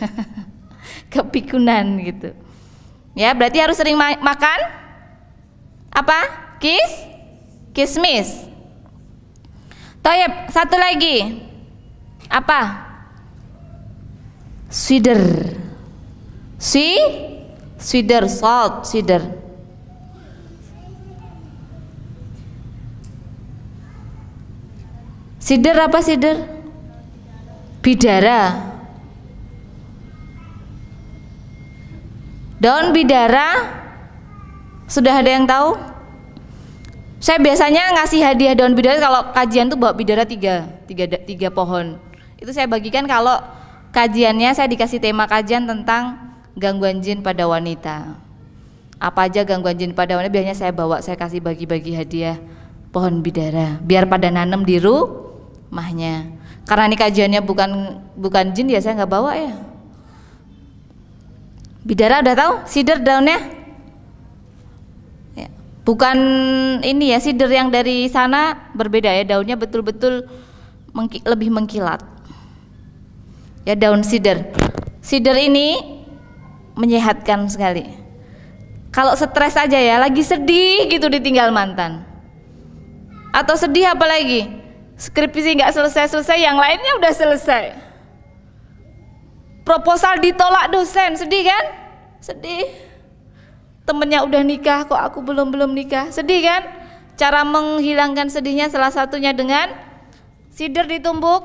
[SPEAKER 1] kepikunan gitu ya berarti harus sering ma makan? Apa? Kis kismis. Toyib satu lagi. Apa? Cider si? Cider salt cider Sider apa sider? Bidara. Daun bidara sudah ada yang tahu? Saya biasanya ngasih hadiah daun bidara kalau kajian tuh bawa bidara tiga, tiga, tiga pohon. Itu saya bagikan kalau kajiannya saya dikasih tema kajian tentang gangguan jin pada wanita. Apa aja gangguan jin pada wanita biasanya saya bawa, saya kasih bagi-bagi hadiah pohon bidara biar pada nanam di ru mahnya karena ini kajiannya bukan bukan jin ya saya nggak bawa ya bidara udah tahu? Sider daunnya? Ya. bukan ini ya sider yang dari sana berbeda ya daunnya betul-betul mengki, lebih mengkilat. Ya daun sider. Sider ini menyehatkan sekali. Kalau stres aja ya lagi sedih gitu ditinggal mantan. Atau sedih apa lagi? Skripsi nggak selesai-selesai, yang lainnya udah selesai. Proposal ditolak dosen, sedih kan? Sedih. Temennya udah nikah, kok aku belum belum nikah, sedih kan? Cara menghilangkan sedihnya salah satunya dengan sider ditumbuk,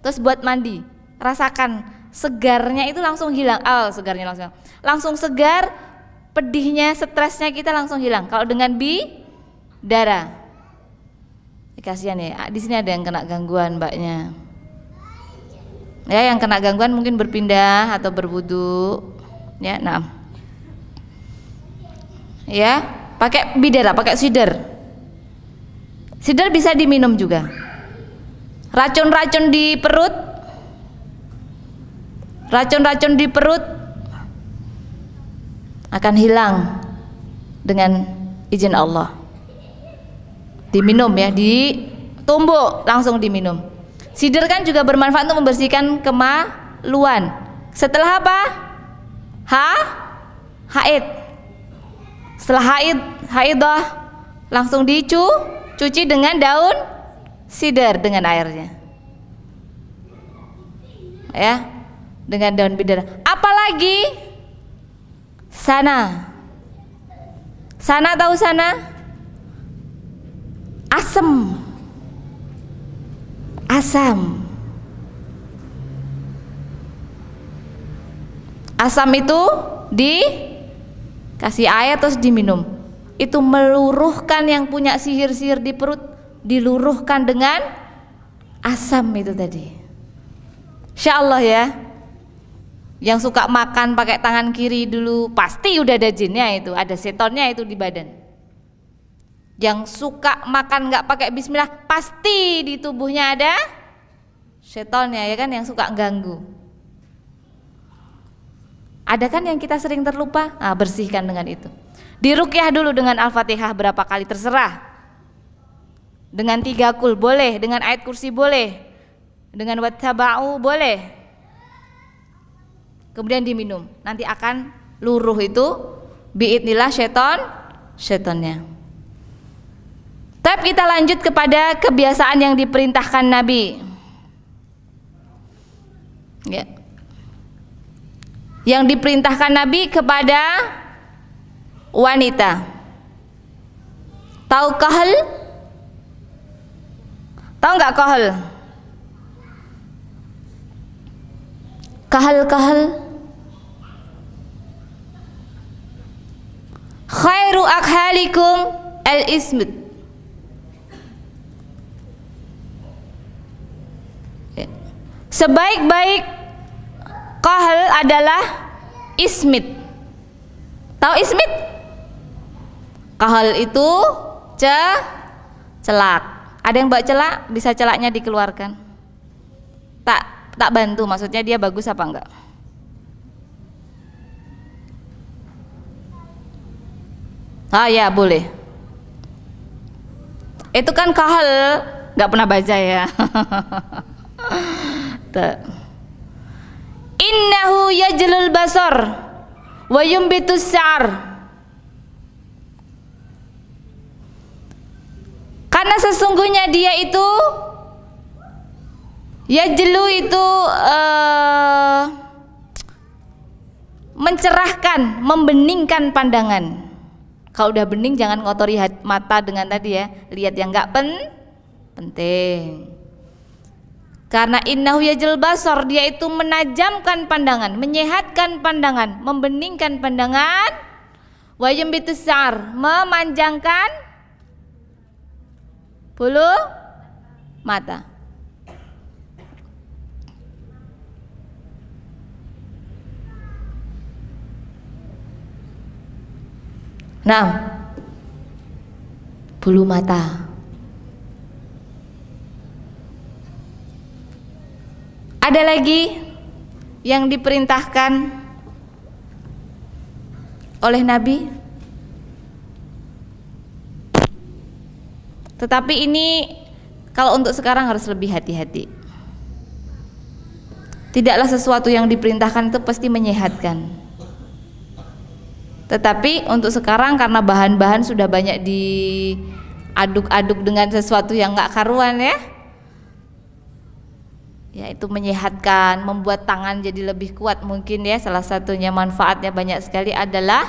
[SPEAKER 1] terus buat mandi, rasakan segarnya itu langsung hilang. Oh, segarnya langsung, langsung segar, pedihnya, stresnya kita langsung hilang. Kalau dengan bi darah kasihan ya di sini ada yang kena gangguan mbaknya ya yang kena gangguan mungkin berpindah atau berwudu. Ya nah ya pakai bidera pakai sider. Sider bisa diminum juga. Racun-racun di perut. Racun-racun di perut akan hilang dengan izin Allah. Diminum ya, ditumbuk langsung diminum. Sidir kan juga bermanfaat untuk membersihkan kemaluan. Setelah apa? Ha? Haid. Setelah haid, haidah langsung dicu, cuci dengan daun sidar dengan airnya. Ya, dengan daun bidara. Apalagi sana. Sana tahu sana? Asam. Asam. Asam itu dikasih air terus diminum. Itu meluruhkan yang punya sihir-sihir di perut, diluruhkan dengan asam itu tadi. Insya Allah ya yang suka makan pakai tangan kiri dulu pasti udah ada jinnya itu ada setonnya itu di badan yang suka makan nggak pakai bismillah pasti di tubuhnya ada setonnya ya kan? Yang suka ganggu. Ada kan yang kita sering terlupa? Nah, bersihkan dengan itu. Dirukyah dulu dengan al-fatihah berapa kali terserah. Dengan tiga kul boleh. Dengan ayat kursi boleh. Dengan wattaba'u boleh. Kemudian diminum. Nanti akan luruh itu. Biidnillah seton setonnya tapi kita lanjut kepada kebiasaan yang diperintahkan Nabi. Ya. yang diperintahkan Nabi kepada wanita. Tahu kahal? Tahu nggak kahal? Kahal kahal? Khairu akhalikum al sebaik-baik kahal adalah ismit. Tahu ismit? Kahal itu ce celak. Ada yang bawa celak bisa celaknya dikeluarkan. Tak tak bantu maksudnya dia bagus apa enggak? Ah ya boleh. Itu kan kahal nggak pernah baca ya. Innahu yajlul basar wa yumbitus sa'ar. Karena sesungguhnya dia itu yajlu itu uh, mencerahkan, membeningkan pandangan. Kalau udah bening jangan ngotori mata dengan tadi ya, lihat yang nggak pen penting. Karena innahu yajil basar dia itu menajamkan pandangan, menyehatkan pandangan, membeningkan pandangan, wa yambitusar memanjangkan bulu mata. Nah, bulu mata. Ada lagi yang diperintahkan oleh Nabi. Tetapi ini kalau untuk sekarang harus lebih hati-hati. Tidaklah sesuatu yang diperintahkan itu pasti menyehatkan. Tetapi untuk sekarang karena bahan-bahan sudah banyak diaduk-aduk dengan sesuatu yang nggak karuan ya, yaitu menyehatkan, membuat tangan jadi lebih kuat mungkin ya. Salah satunya manfaatnya banyak sekali adalah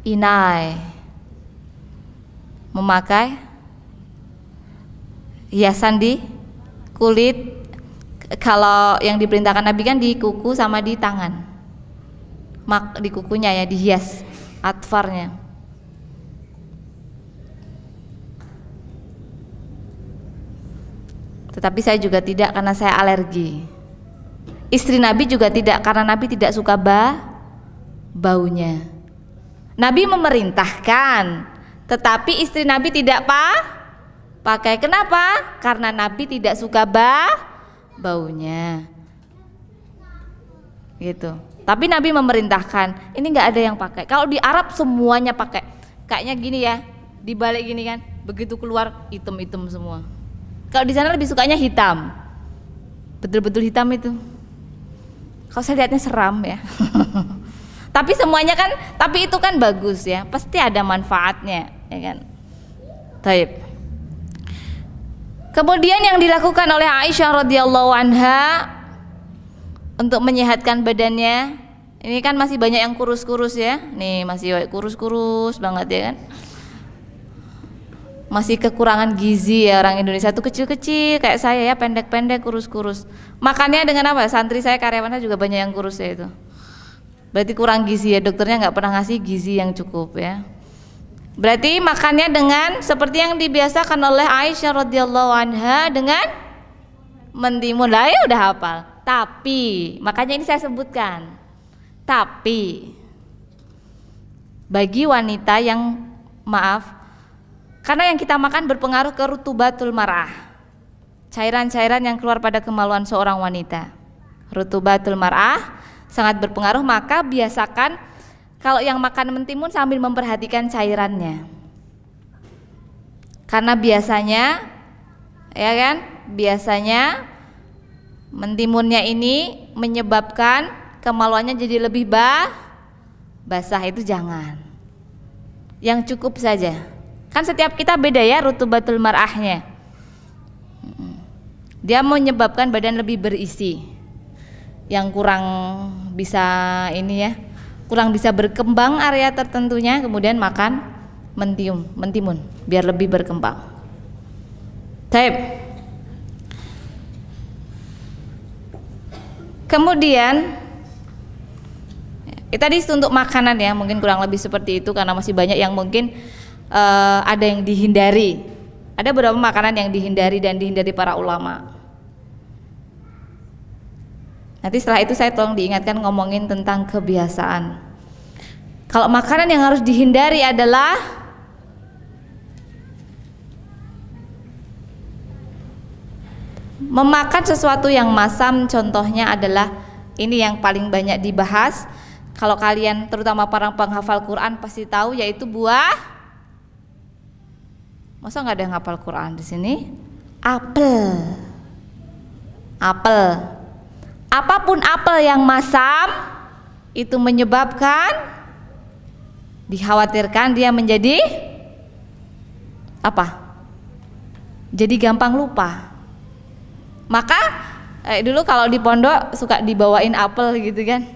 [SPEAKER 1] inai, memakai hiasan di kulit. Kalau yang diperintahkan Nabi kan di kuku sama di tangan mak di kukunya ya dihias atfarnya tetapi saya juga tidak karena saya alergi istri Nabi juga tidak karena Nabi tidak suka ba baunya Nabi memerintahkan tetapi istri Nabi tidak pa pakai kenapa karena Nabi tidak suka ba baunya gitu Tapi Nabi memerintahkan, ini nggak ada yang pakai. Kalau di Arab semuanya pakai. Kayaknya gini ya, dibalik gini kan, begitu keluar hitam-hitam semua. Kalau di sana lebih sukanya hitam, betul-betul hitam itu. Kalau saya lihatnya seram ya. tapi semuanya kan, tapi itu kan bagus ya, pasti ada manfaatnya, ya kan. Taib. Kemudian yang dilakukan oleh Aisyah radhiyallahu anha untuk menyehatkan badannya. Ini kan masih banyak yang kurus-kurus ya. Nih masih kurus-kurus banget ya kan. Masih kekurangan gizi ya orang Indonesia tuh kecil-kecil kayak saya ya pendek-pendek kurus-kurus. Makannya dengan apa? Santri saya karyawan saya juga banyak yang kurus ya itu. Berarti kurang gizi ya dokternya nggak pernah ngasih gizi yang cukup ya. Berarti makannya dengan seperti yang dibiasakan oleh Aisyah radhiyallahu anha dengan mentimun. Lah ya udah hafal. Tapi makanya ini saya sebutkan. Tapi bagi wanita yang maaf karena yang kita makan berpengaruh ke rutubatul marah. Cairan-cairan yang keluar pada kemaluan seorang wanita. Rutubatul marah sangat berpengaruh maka biasakan kalau yang makan mentimun sambil memperhatikan cairannya. Karena biasanya ya kan? Biasanya mentimunnya ini menyebabkan kemaluannya jadi lebih bah basah itu jangan. Yang cukup saja. Kan setiap kita beda ya rutubatul marahnya. Dia menyebabkan badan lebih berisi. Yang kurang bisa ini ya, kurang bisa berkembang area tertentunya kemudian makan mentium mentimun biar lebih berkembang Taib. kemudian ya, tadi untuk makanan ya mungkin kurang lebih seperti itu karena masih banyak yang mungkin uh, ada yang dihindari. Ada beberapa makanan yang dihindari dan dihindari para ulama. Nanti setelah itu saya tolong diingatkan ngomongin tentang kebiasaan. Kalau makanan yang harus dihindari adalah memakan sesuatu yang masam contohnya adalah ini yang paling banyak dibahas. Kalau kalian terutama para penghafal Quran pasti tahu yaitu buah masa nggak ada yang hafal Quran di sini apel apel apa pun apel yang masam itu menyebabkan dikhawatirkan dia menjadi apa? Jadi gampang lupa. Maka eh, dulu kalau di pondok suka dibawain apel gitu kan.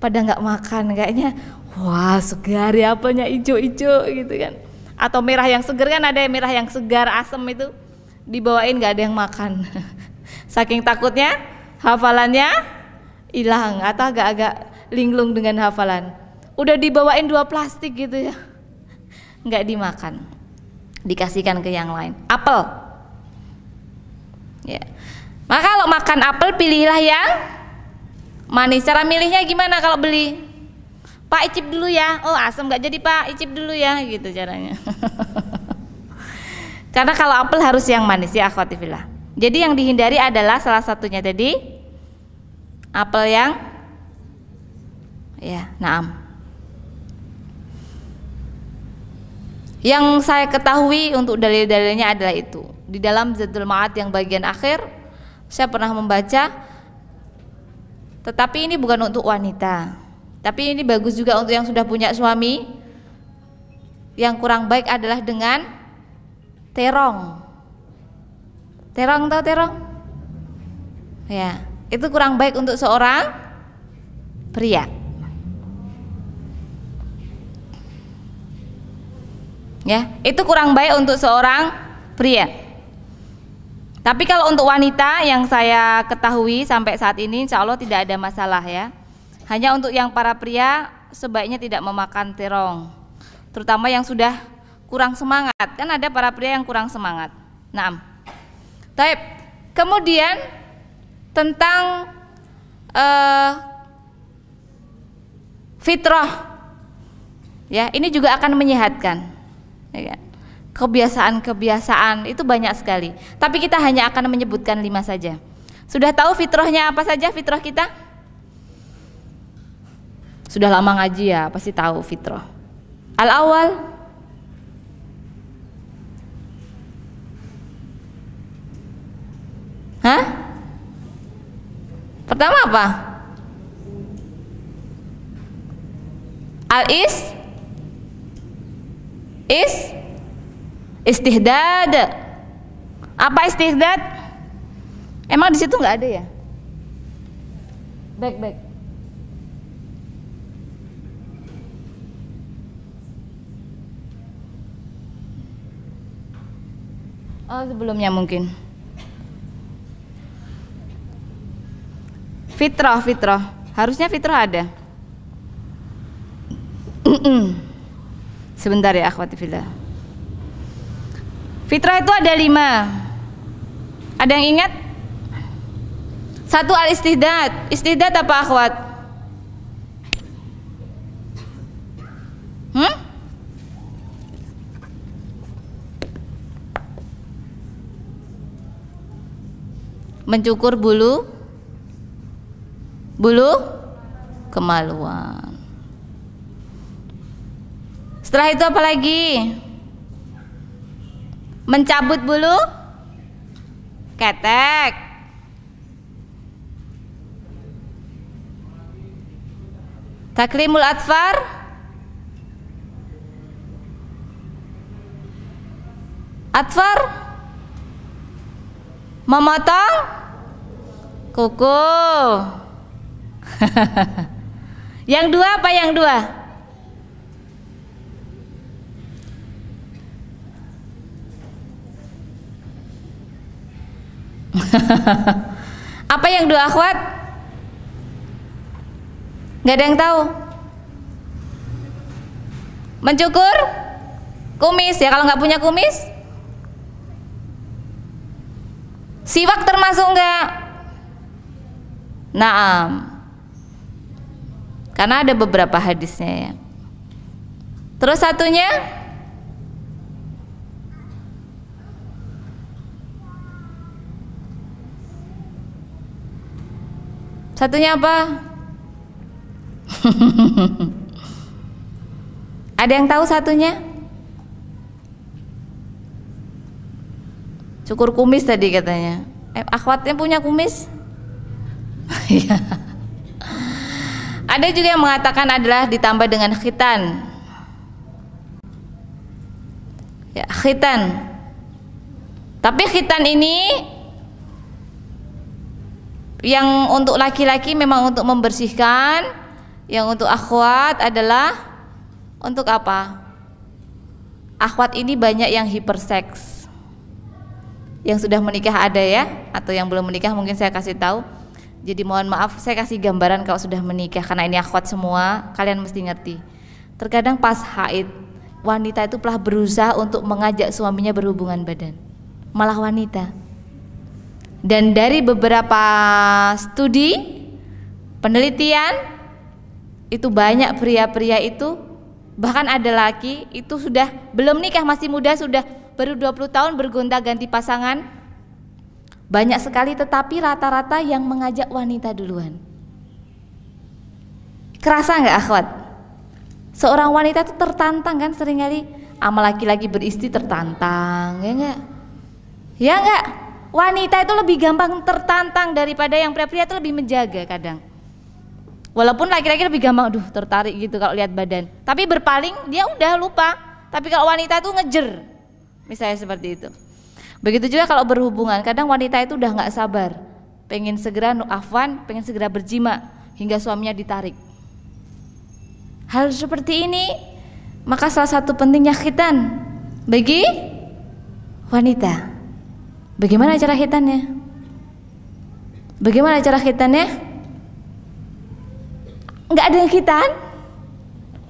[SPEAKER 1] Pada nggak makan kayaknya, wah segar ya apelnya ijo-ijo gitu kan. Atau merah yang segar kan ada merah yang segar asem itu dibawain nggak ada yang makan. Saking takutnya hafalannya hilang atau agak-agak linglung dengan hafalan. Udah dibawain dua plastik gitu ya. Nggak dimakan. Dikasihkan ke yang lain. Apel. Ya. Maka kalau makan apel pilihlah yang manis. Cara milihnya gimana kalau beli? Pak icip dulu ya. Oh asam nggak jadi Pak, icip dulu ya gitu caranya. Karena kalau apel harus yang manis ya akhwatifillah. Jadi yang dihindari adalah salah satunya tadi apel yang ya naam yang saya ketahui untuk dalil-dalilnya adalah itu di dalam Zadul Ma'ad yang bagian akhir saya pernah membaca tetapi ini bukan untuk wanita tapi ini bagus juga untuk yang sudah punya suami yang kurang baik adalah dengan terong terong tahu terong ya itu kurang baik untuk seorang pria. Ya, itu kurang baik untuk seorang pria. Tapi kalau untuk wanita yang saya ketahui sampai saat ini insya Allah tidak ada masalah ya. Hanya untuk yang para pria sebaiknya tidak memakan terong. Terutama yang sudah kurang semangat. Kan ada para pria yang kurang semangat. Nah, Taib. Kemudian tentang uh, fitrah. Ya, ini juga akan menyehatkan. Ya, kan? kebiasaan-kebiasaan itu banyak sekali. Tapi kita hanya akan menyebutkan lima saja. Sudah tahu fitrahnya apa saja fitrah kita? Sudah lama ngaji ya, pasti tahu fitrah. Al awal Hah? Pertama apa? Al is is istihdad. Apa istihdad? Emang di situ nggak ada ya? Back back. Oh sebelumnya mungkin. Fitrah, fitrah. Harusnya fitrah ada. Sebentar ya akhwati fillah. Fitrah itu ada lima. Ada yang ingat? Satu al istihdad. Istihdad apa akhwat? Hmm? Mencukur bulu bulu kemaluan. Setelah itu apa lagi? Mencabut bulu ketek. Taklimul atfar Atfar Memotong Kuku yang dua apa yang dua? apa yang dua akhwat? Gak ada yang tahu. Mencukur kumis ya kalau nggak punya kumis. Siwak termasuk nggak? Naam. Karena ada beberapa hadisnya ya. Terus satunya Satunya apa? ada yang tahu satunya? Cukur kumis tadi katanya. Eh, akhwatnya punya kumis? Iya. Ada juga yang mengatakan adalah ditambah dengan khitan. Ya, khitan. Tapi khitan ini yang untuk laki-laki memang untuk membersihkan, yang untuk akhwat adalah untuk apa? Akhwat ini banyak yang hiperseks. Yang sudah menikah ada ya, atau yang belum menikah mungkin saya kasih tahu jadi mohon maaf saya kasih gambaran kalau sudah menikah karena ini akhwat semua, kalian mesti ngerti. Terkadang pas haid, wanita itu telah berusaha untuk mengajak suaminya berhubungan badan. Malah wanita. Dan dari beberapa studi penelitian itu banyak pria-pria itu bahkan ada laki itu sudah belum nikah masih muda sudah baru 20 tahun bergonta-ganti pasangan banyak sekali tetapi rata-rata yang mengajak wanita duluan. Kerasa nggak akhwat? Seorang wanita itu tertantang kan sering kali sama laki-laki beristri tertantang, ya enggak? Ya enggak? Wanita itu lebih gampang tertantang daripada yang pria-pria itu lebih menjaga kadang. Walaupun laki-laki lebih gampang, duh tertarik gitu kalau lihat badan. Tapi berpaling dia udah lupa. Tapi kalau wanita itu ngejer, misalnya seperti itu. Begitu juga kalau berhubungan, kadang wanita itu udah nggak sabar, pengen segera afwan, pengen segera berjima hingga suaminya ditarik. Hal seperti ini maka salah satu pentingnya khitan bagi wanita. Bagaimana cara khitannya? Bagaimana cara khitannya? Nggak ada yang khitan?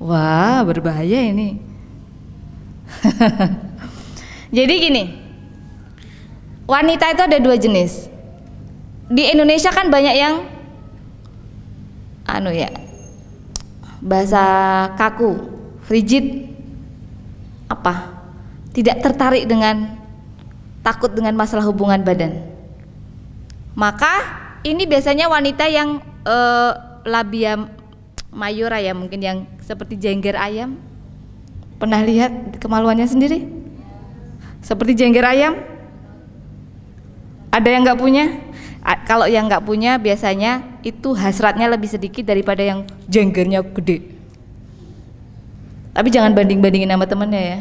[SPEAKER 1] Wah, berbahaya ini. Jadi gini, wanita itu ada dua jenis. Di Indonesia kan banyak yang anu ya bahasa kaku, frigid apa? Tidak tertarik dengan takut dengan masalah hubungan badan. Maka ini biasanya wanita yang uh, labia mayura ya mungkin yang seperti jengger ayam. Pernah lihat kemaluannya sendiri? Seperti jengger ayam? Ada yang nggak punya? kalau yang nggak punya biasanya itu hasratnya lebih sedikit daripada yang jenggernya gede. Tapi jangan banding-bandingin sama temennya ya.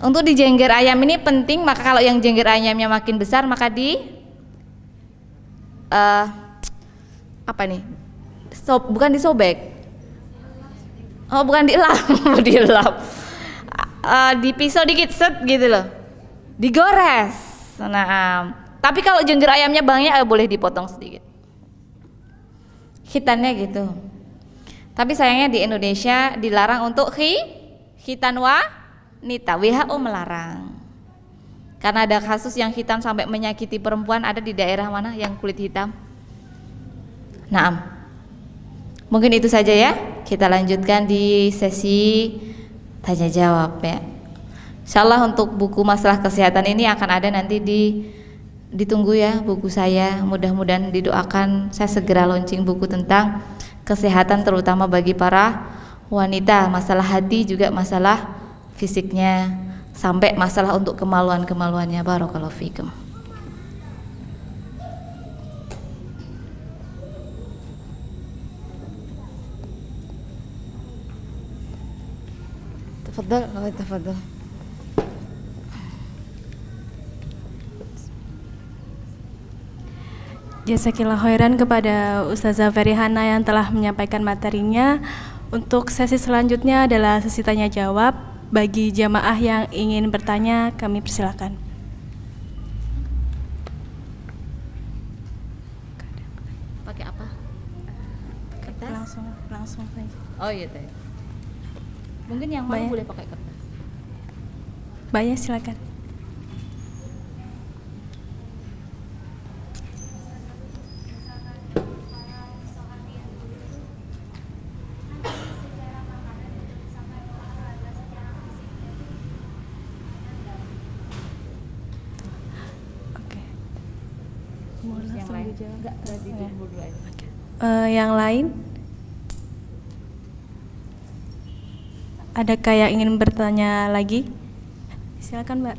[SPEAKER 1] Untuk di jengger ayam ini penting, maka kalau yang jengger ayamnya makin besar maka di uh, apa nih? So, bukan disobek. Oh, bukan dilap, dilap. Uh, dipisau dikit set gitu loh. Digores Nah, tapi kalau jengger ayamnya banyak eh, boleh dipotong sedikit. Hitannya gitu. Tapi sayangnya di Indonesia dilarang untuk hi hitan wanita. WHO melarang. Karena ada kasus yang hitam sampai menyakiti perempuan ada di daerah mana yang kulit hitam. Nah, mungkin itu saja ya. Kita lanjutkan di sesi tanya jawab ya. Insya untuk buku masalah kesehatan ini akan ada nanti di ditunggu ya buku saya. Mudah-mudahan didoakan saya segera launching buku tentang kesehatan terutama bagi para wanita, masalah hati juga masalah fisiknya sampai masalah untuk kemaluan-kemaluannya. Barakallahu fikum. Tafadhal, tafadhal.
[SPEAKER 2] Jasakillah khairan kepada Ustazah Ferihana yang telah menyampaikan materinya. Untuk sesi selanjutnya adalah sesi tanya jawab. Bagi jamaah yang ingin bertanya, kami persilakan.
[SPEAKER 1] Pakai apa?
[SPEAKER 2] Kertas? Langsung, langsung saja.
[SPEAKER 1] Oh iya teh. Mungkin yang mana boleh pakai kertas?
[SPEAKER 2] Banyak silakan. Uh, yang lain? Adakah yang ingin bertanya lagi? Silakan, Mbak.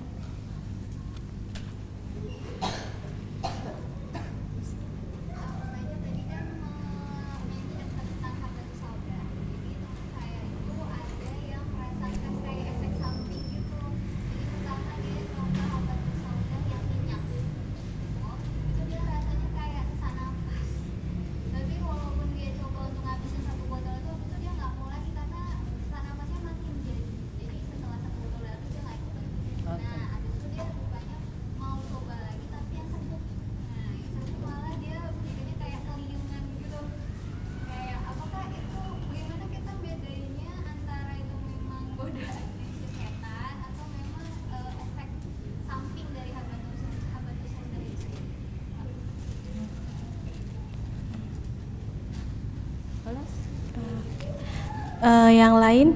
[SPEAKER 2] Uh, yang lain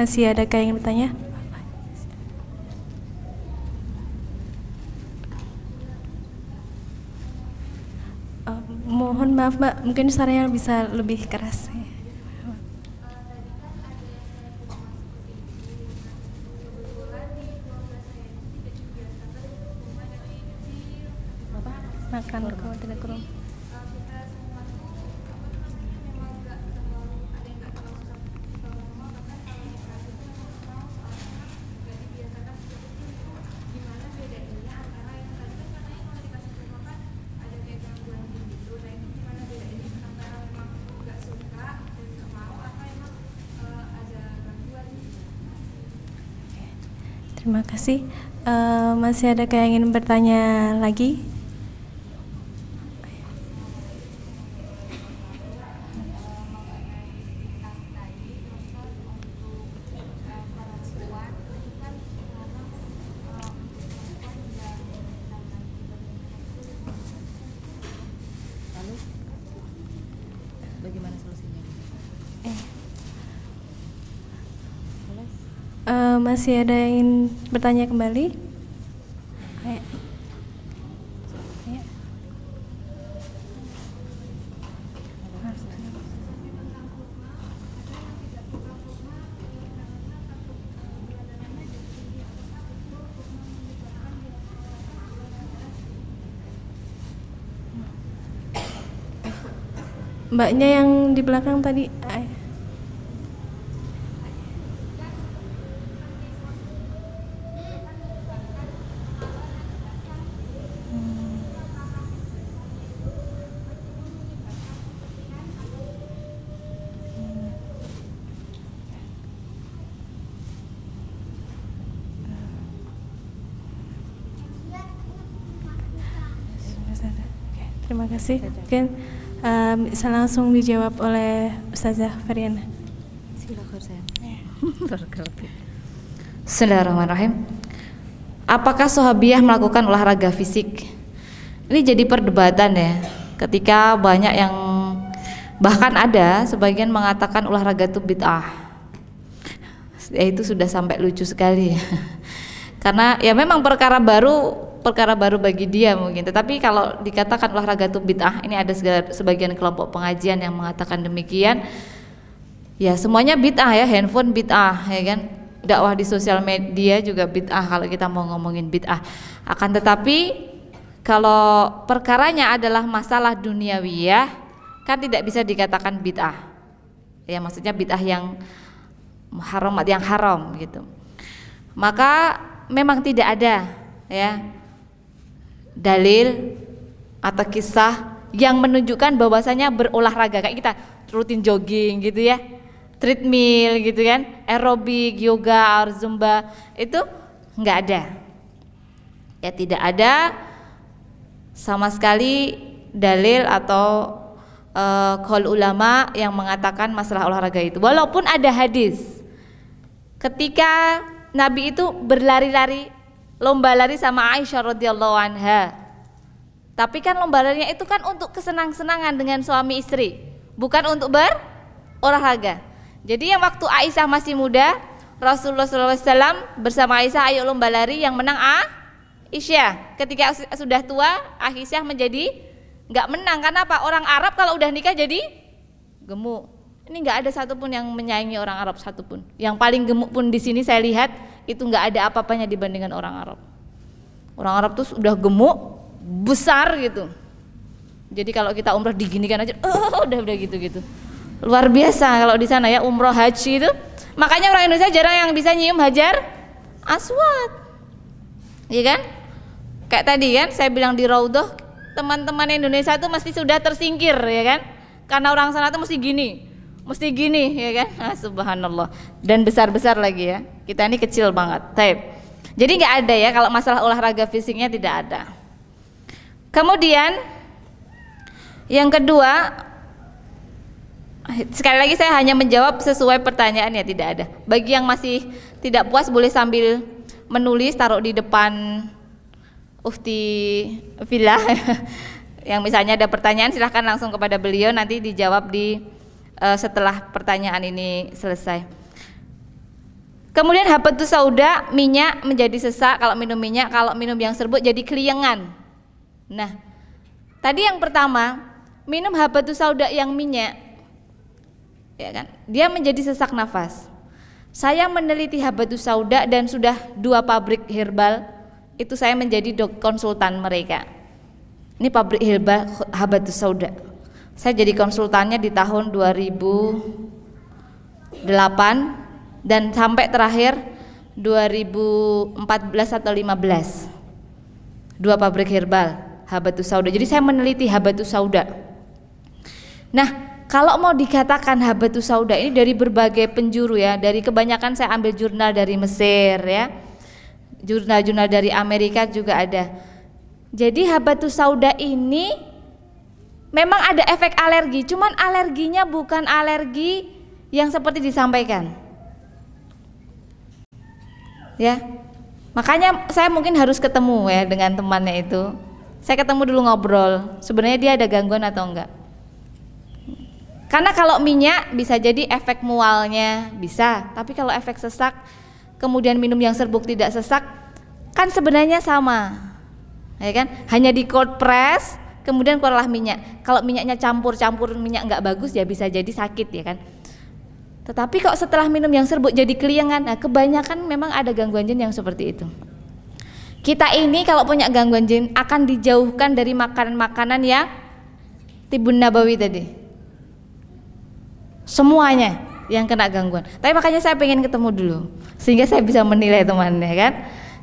[SPEAKER 2] masih ada yang bertanya? Uh, mohon maaf mbak, mungkin suaranya bisa lebih keras. Makan kalau tidak kurang. Terima kasih. Uh, masih ada yang ingin bertanya lagi? masih ada yang ingin bertanya kembali. Mbaknya yang di belakang tadi. Kasih. Mungkin um, bisa langsung dijawab oleh Ustazah Feriana.
[SPEAKER 1] Bismillahirrahmanirrahim. Apakah sahabiah melakukan olahraga fisik? Ini jadi perdebatan ya. Ketika banyak yang bahkan ada sebagian mengatakan olahraga itu bid'ah. Ya itu sudah sampai lucu sekali ya. Karena ya memang perkara baru perkara baru bagi dia mungkin. Tetapi kalau dikatakan olahraga itu bid'ah, ini ada sebagian kelompok pengajian yang mengatakan demikian. Ya semuanya bid'ah ya, handphone bid'ah ya kan. Dakwah di sosial media juga bid'ah kalau kita mau ngomongin bid'ah. Akan tetapi kalau perkaranya adalah masalah duniawiyah kan tidak bisa dikatakan bid'ah. Ya maksudnya bid'ah yang haram yang haram gitu. Maka memang tidak ada ya dalil atau kisah yang menunjukkan bahwasanya berolahraga. Kayak kita rutin jogging gitu ya treadmill gitu kan aerobik yoga zumba itu nggak ada. Ya tidak ada sama sekali dalil atau uh, ulama yang mengatakan masalah olahraga itu. Walaupun ada hadis ketika Nabi itu berlari-lari lomba lari sama Aisyah radhiyallahu anha. Tapi kan lomba larinya itu kan untuk kesenang-senangan dengan suami istri, bukan untuk berolahraga. Jadi yang waktu Aisyah masih muda, Rasulullah SAW bersama Aisyah ayo lomba lari yang menang A Aisyah. Ketika sudah tua, Aisyah menjadi nggak menang karena apa? Orang Arab kalau udah nikah jadi gemuk. Ini nggak ada satupun yang menyaingi orang Arab satupun. Yang paling gemuk pun di sini saya lihat itu nggak ada apa-apanya dibandingkan orang Arab. Orang Arab tuh udah gemuk, besar gitu. Jadi kalau kita umroh diginikan aja, oh udah udah gitu gitu. Luar biasa kalau di sana ya umroh haji itu. Makanya orang Indonesia jarang yang bisa nyium hajar aswad. Iya kan? Kayak tadi kan saya bilang di Raudhah, teman-teman Indonesia itu mesti sudah tersingkir ya kan? Karena orang sana tuh mesti gini mesti gini ya kan ah, subhanallah dan besar-besar lagi ya kita ini kecil banget Taib. jadi nggak ada ya kalau masalah olahraga fisiknya tidak ada kemudian yang kedua sekali lagi saya hanya menjawab sesuai pertanyaan ya tidak ada bagi yang masih tidak puas boleh sambil menulis taruh di depan Ufti Villa yang misalnya ada pertanyaan silahkan langsung kepada beliau nanti dijawab di uh, setelah pertanyaan ini selesai. Kemudian habatus sauda minyak menjadi sesak kalau minum minyak, kalau minum yang serbuk jadi keliengan. Nah, tadi yang pertama minum habatus sauda yang minyak, ya kan? Dia menjadi sesak nafas. Saya meneliti habatus sauda dan sudah dua pabrik herbal itu saya menjadi dok konsultan mereka. Ini pabrik herbal habatus sauda saya jadi konsultannya di tahun 2008 dan sampai terakhir 2014 atau 15 dua pabrik herbal habatus sauda. Jadi saya meneliti habatus sauda. Nah kalau mau dikatakan habatus sauda ini dari berbagai penjuru ya dari kebanyakan saya ambil jurnal dari Mesir ya jurnal-jurnal dari Amerika juga ada. Jadi habatus sauda ini memang ada efek alergi, cuman alerginya bukan alergi yang seperti disampaikan. Ya. Makanya saya mungkin harus ketemu ya dengan temannya itu. Saya ketemu dulu ngobrol, sebenarnya dia ada gangguan atau enggak. Karena kalau minyak bisa jadi efek mualnya bisa, tapi kalau efek sesak kemudian minum yang serbuk tidak sesak kan sebenarnya sama. Ya kan? Hanya di cold press kemudian keluarlah minyak. Kalau minyaknya campur-campur minyak nggak bagus ya bisa jadi sakit ya kan. Tetapi kok setelah minum yang serbuk jadi keliangan, nah kebanyakan memang ada gangguan jin yang seperti itu. Kita ini kalau punya gangguan jin akan dijauhkan dari makanan-makanan yang tibun nabawi tadi. semuanya yang kena gangguan. Tapi makanya saya pengen ketemu dulu, sehingga saya bisa menilai temannya kan.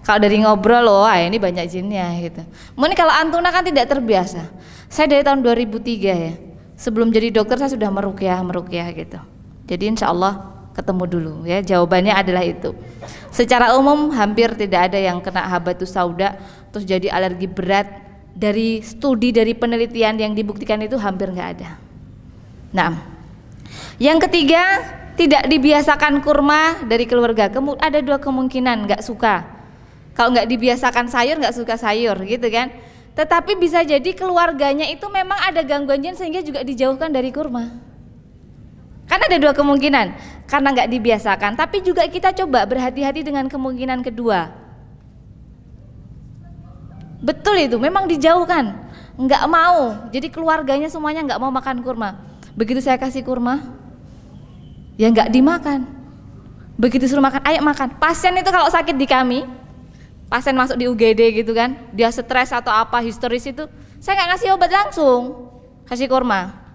[SPEAKER 1] Kalau dari ngobrol, loh, ini banyak jinnya gitu. Mungkin kalau Antuna kan tidak terbiasa. Saya dari tahun 2003 ya, sebelum jadi dokter saya sudah merukyah, merukyah gitu. Jadi insya Allah ketemu dulu ya. Jawabannya adalah itu. Secara umum hampir tidak ada yang kena habatus sauda terus jadi alergi berat dari studi dari penelitian yang dibuktikan itu hampir nggak ada. Nah, yang ketiga tidak dibiasakan kurma dari keluarga. Kemu ada dua kemungkinan nggak suka kalau nggak dibiasakan sayur nggak suka sayur gitu kan tetapi bisa jadi keluarganya itu memang ada gangguan jin sehingga juga dijauhkan dari kurma kan ada dua kemungkinan karena nggak dibiasakan. Tapi juga kita coba berhati-hati dengan kemungkinan kedua. Betul itu memang dijauhkan. Nggak mau. Jadi keluarganya semuanya nggak mau makan kurma. Begitu saya kasih kurma ya nggak dimakan. Begitu suruh makan ayo makan. Pasien itu kalau sakit di kami pasien masuk di UGD gitu kan dia stres atau apa histeris itu saya nggak ngasih obat langsung. Kasih kurma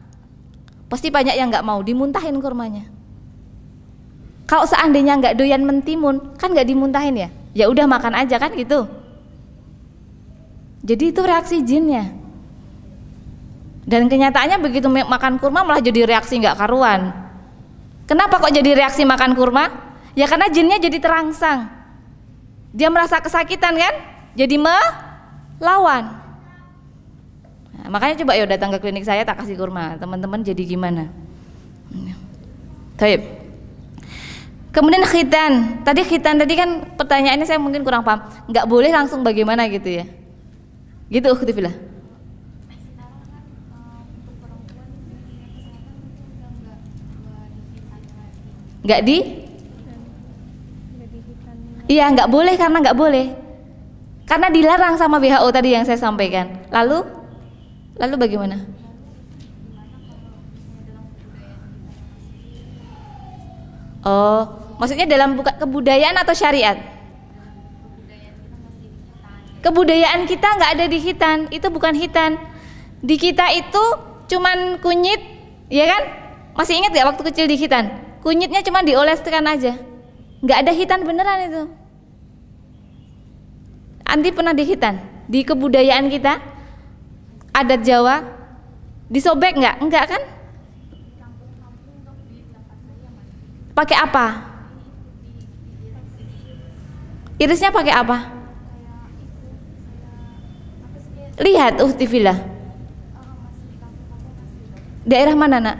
[SPEAKER 1] pasti banyak yang nggak mau dimuntahin kurmanya. Kalau seandainya nggak doyan mentimun kan nggak dimuntahin ya? Ya udah makan aja kan gitu. Jadi itu reaksi jinnya. Dan kenyataannya begitu makan kurma malah jadi reaksi nggak karuan. Kenapa kok jadi reaksi makan kurma? Ya karena jinnya jadi terangsang. Dia merasa kesakitan kan? Jadi melawan. Makanya coba yuk datang ke klinik saya tak kasih kurma. Teman-teman jadi gimana? Taib. Kemudian khitan. Tadi khitan tadi kan pertanyaannya saya mungkin kurang paham. Nggak boleh langsung bagaimana gitu ya? Gitu Ukhtifillah. Nggak di Iya, nggak boleh karena nggak boleh. Karena dilarang sama WHO tadi yang saya sampaikan. Lalu, lalu bagaimana? Oh, maksudnya dalam buka kebudayaan atau syariat? Kebudayaan kita nggak ada di hitan, itu bukan hitan. Di kita itu cuman kunyit, ya kan? Masih ingat gak waktu kecil di hitan? Kunyitnya cuma dioleskan aja, nggak ada hitan beneran itu. Andi pernah di hitan di kebudayaan kita adat Jawa disobek nggak? Enggak kan? Pakai apa? Irisnya pakai apa? Lihat uhtifillah. Daerah mana nak?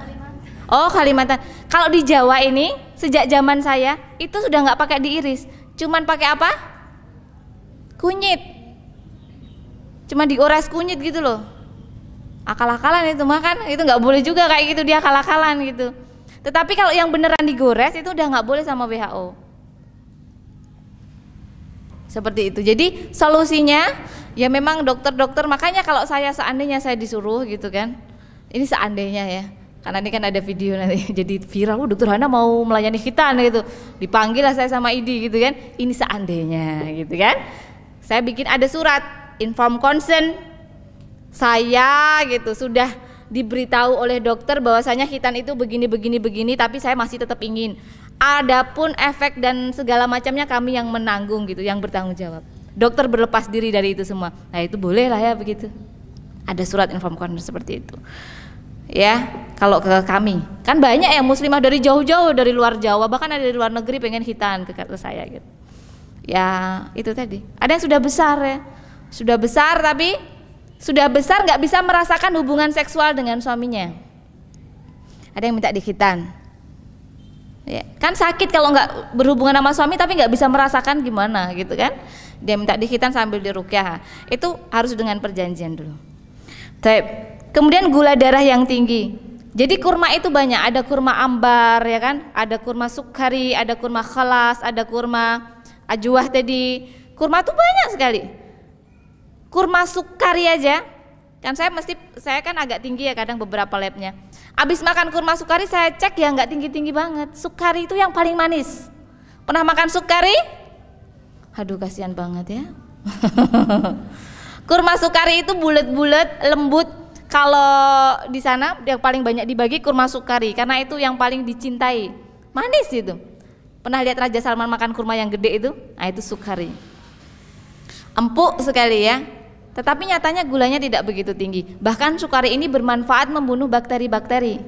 [SPEAKER 1] Oh Kalimantan. Kalau di Jawa ini sejak zaman saya itu sudah nggak pakai diiris, cuman pakai apa? kunyit cuma diores kunyit gitu loh akal-akalan itu makan itu nggak boleh juga kayak gitu dia akal-akalan gitu. Tetapi kalau yang beneran digores itu udah nggak boleh sama WHO seperti itu. Jadi solusinya ya memang dokter-dokter makanya kalau saya seandainya saya disuruh gitu kan ini seandainya ya karena ini kan ada video nanti jadi viral oh, dokter Hana mau melayani kita gitu. Dipanggil lah saya sama Idi gitu kan ini seandainya gitu kan. Saya bikin ada surat inform concern saya gitu sudah diberitahu oleh dokter bahwasanya hitan itu begini begini begini tapi saya masih tetap ingin. Adapun efek dan segala macamnya kami yang menanggung gitu yang bertanggung jawab. Dokter berlepas diri dari itu semua. Nah itu boleh lah ya begitu. Ada surat inform concern seperti itu. Ya kalau ke kami. Kan banyak yang muslimah dari jauh-jauh dari luar Jawa bahkan ada dari luar negeri pengen hitan ke, ke saya gitu. Ya itu tadi. Ada yang sudah besar ya. Sudah besar tapi sudah besar nggak bisa merasakan hubungan seksual dengan suaminya. Ada yang minta dikitan. Ya, kan sakit kalau nggak berhubungan sama suami tapi nggak bisa merasakan gimana gitu kan? Dia minta dikitan sambil dirukyah. Itu harus dengan perjanjian dulu. Taip. kemudian gula darah yang tinggi. Jadi kurma itu banyak, ada kurma ambar ya kan, ada kurma sukari, ada kurma khalas, ada kurma ajuah tadi. Kurma tuh banyak sekali kurma sukari aja kan saya mesti saya kan agak tinggi ya kadang beberapa labnya abis makan kurma sukari saya cek ya nggak tinggi tinggi banget sukari itu yang paling manis pernah makan sukari aduh kasihan banget ya kurma sukari itu bulat-bulat lembut kalau di sana yang paling banyak dibagi kurma sukari karena itu yang paling dicintai. Manis itu. Pernah lihat Raja Salman makan kurma yang gede itu? Nah, itu sukari. Empuk sekali ya. Tetapi nyatanya gulanya tidak begitu tinggi. Bahkan sukari ini bermanfaat membunuh bakteri-bakteri.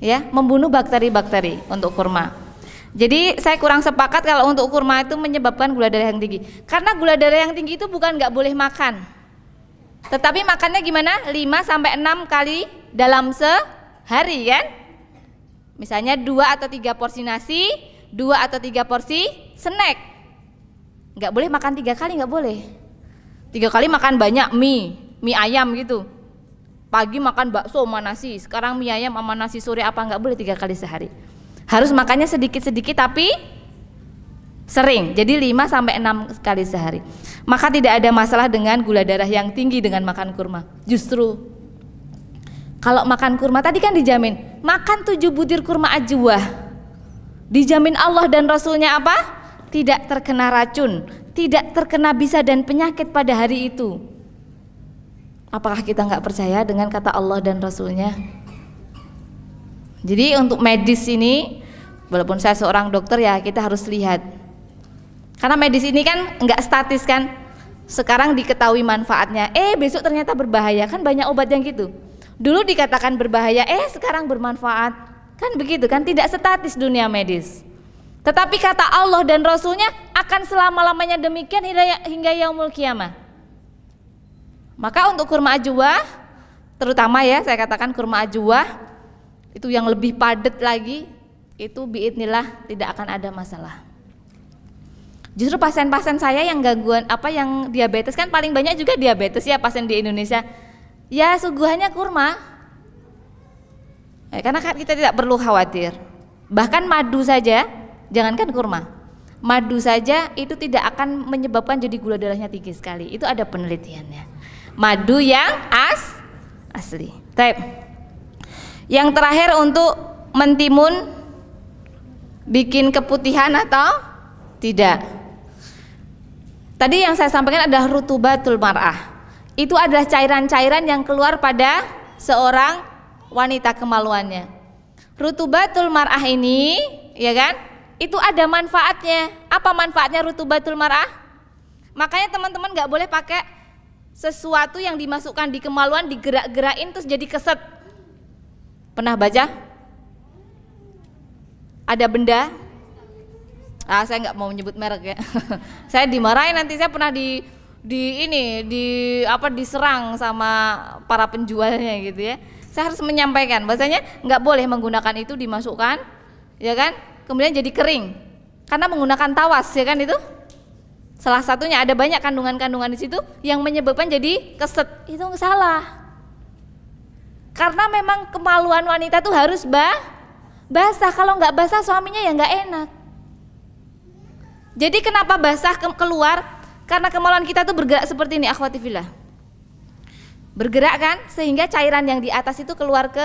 [SPEAKER 1] Ya, membunuh bakteri-bakteri untuk kurma. Jadi saya kurang sepakat kalau untuk kurma itu menyebabkan gula darah yang tinggi. Karena gula darah yang tinggi itu bukan nggak boleh makan. Tetapi makannya gimana? 5 sampai 6 kali dalam sehari kan? Misalnya dua atau tiga porsi nasi, dua atau tiga porsi snack. Nggak boleh makan tiga kali, nggak boleh. Tiga kali makan banyak mie, mie ayam gitu. Pagi makan bakso sama nasi, sekarang mie ayam sama nasi sore apa nggak boleh tiga kali sehari. Harus makannya sedikit-sedikit tapi sering. Jadi 5 sampai 6 kali sehari. Maka tidak ada masalah dengan gula darah yang tinggi dengan makan kurma. Justru kalau makan kurma tadi kan dijamin makan tujuh butir kurma ajwa. Dijamin Allah dan Rasulnya apa? Tidak terkena racun, tidak terkena bisa dan penyakit pada hari itu. Apakah kita nggak percaya dengan kata Allah dan Rasulnya? Jadi untuk medis ini, walaupun saya seorang dokter ya kita harus lihat. Karena medis ini kan nggak statis kan. Sekarang diketahui manfaatnya, eh besok ternyata berbahaya kan banyak obat yang gitu. Dulu dikatakan berbahaya, eh sekarang bermanfaat. Kan begitu kan tidak statis dunia medis. Tetapi kata Allah dan Rasulnya akan selama-lamanya demikian hingga yaumul kiamah. Maka untuk kurma ajwa, terutama ya saya katakan kurma ajwa itu yang lebih padat lagi itu biidnillah tidak akan ada masalah. Justru pasien-pasien saya yang gangguan apa yang diabetes kan paling banyak juga diabetes ya pasien di Indonesia. Ya suguhannya kurma. Eh, karena kan kita tidak perlu khawatir. Bahkan madu saja, jangankan kurma. Madu saja itu tidak akan menyebabkan jadi gula darahnya tinggi sekali. Itu ada penelitiannya. Madu yang as asli. Taip. Yang terakhir untuk mentimun bikin keputihan atau tidak. Tadi yang saya sampaikan adalah rutubatul mar'ah. Itu adalah cairan-cairan yang keluar pada seorang wanita kemaluannya. Rutubatul mar'ah ini, ya kan? Itu ada manfaatnya. Apa manfaatnya rutubatul mar'ah? Makanya teman-teman nggak boleh pakai sesuatu yang dimasukkan di kemaluan digerak-gerakin terus jadi keset Pernah baca? Ada benda? Ah, saya nggak mau menyebut merek ya. saya dimarahin nanti saya pernah di di ini di apa diserang sama para penjualnya gitu ya. Saya harus menyampaikan bahasanya nggak boleh menggunakan itu dimasukkan, ya kan? Kemudian jadi kering karena menggunakan tawas ya kan itu. Salah satunya ada banyak kandungan-kandungan di situ yang menyebabkan jadi keset. Itu salah. Karena memang kemaluan wanita tuh harus bah, basah. Kalau nggak basah suaminya ya nggak enak. Jadi kenapa basah ke keluar? Karena kemaluan kita tuh bergerak seperti ini, akhwatifillah. Bergerak kan sehingga cairan yang di atas itu keluar ke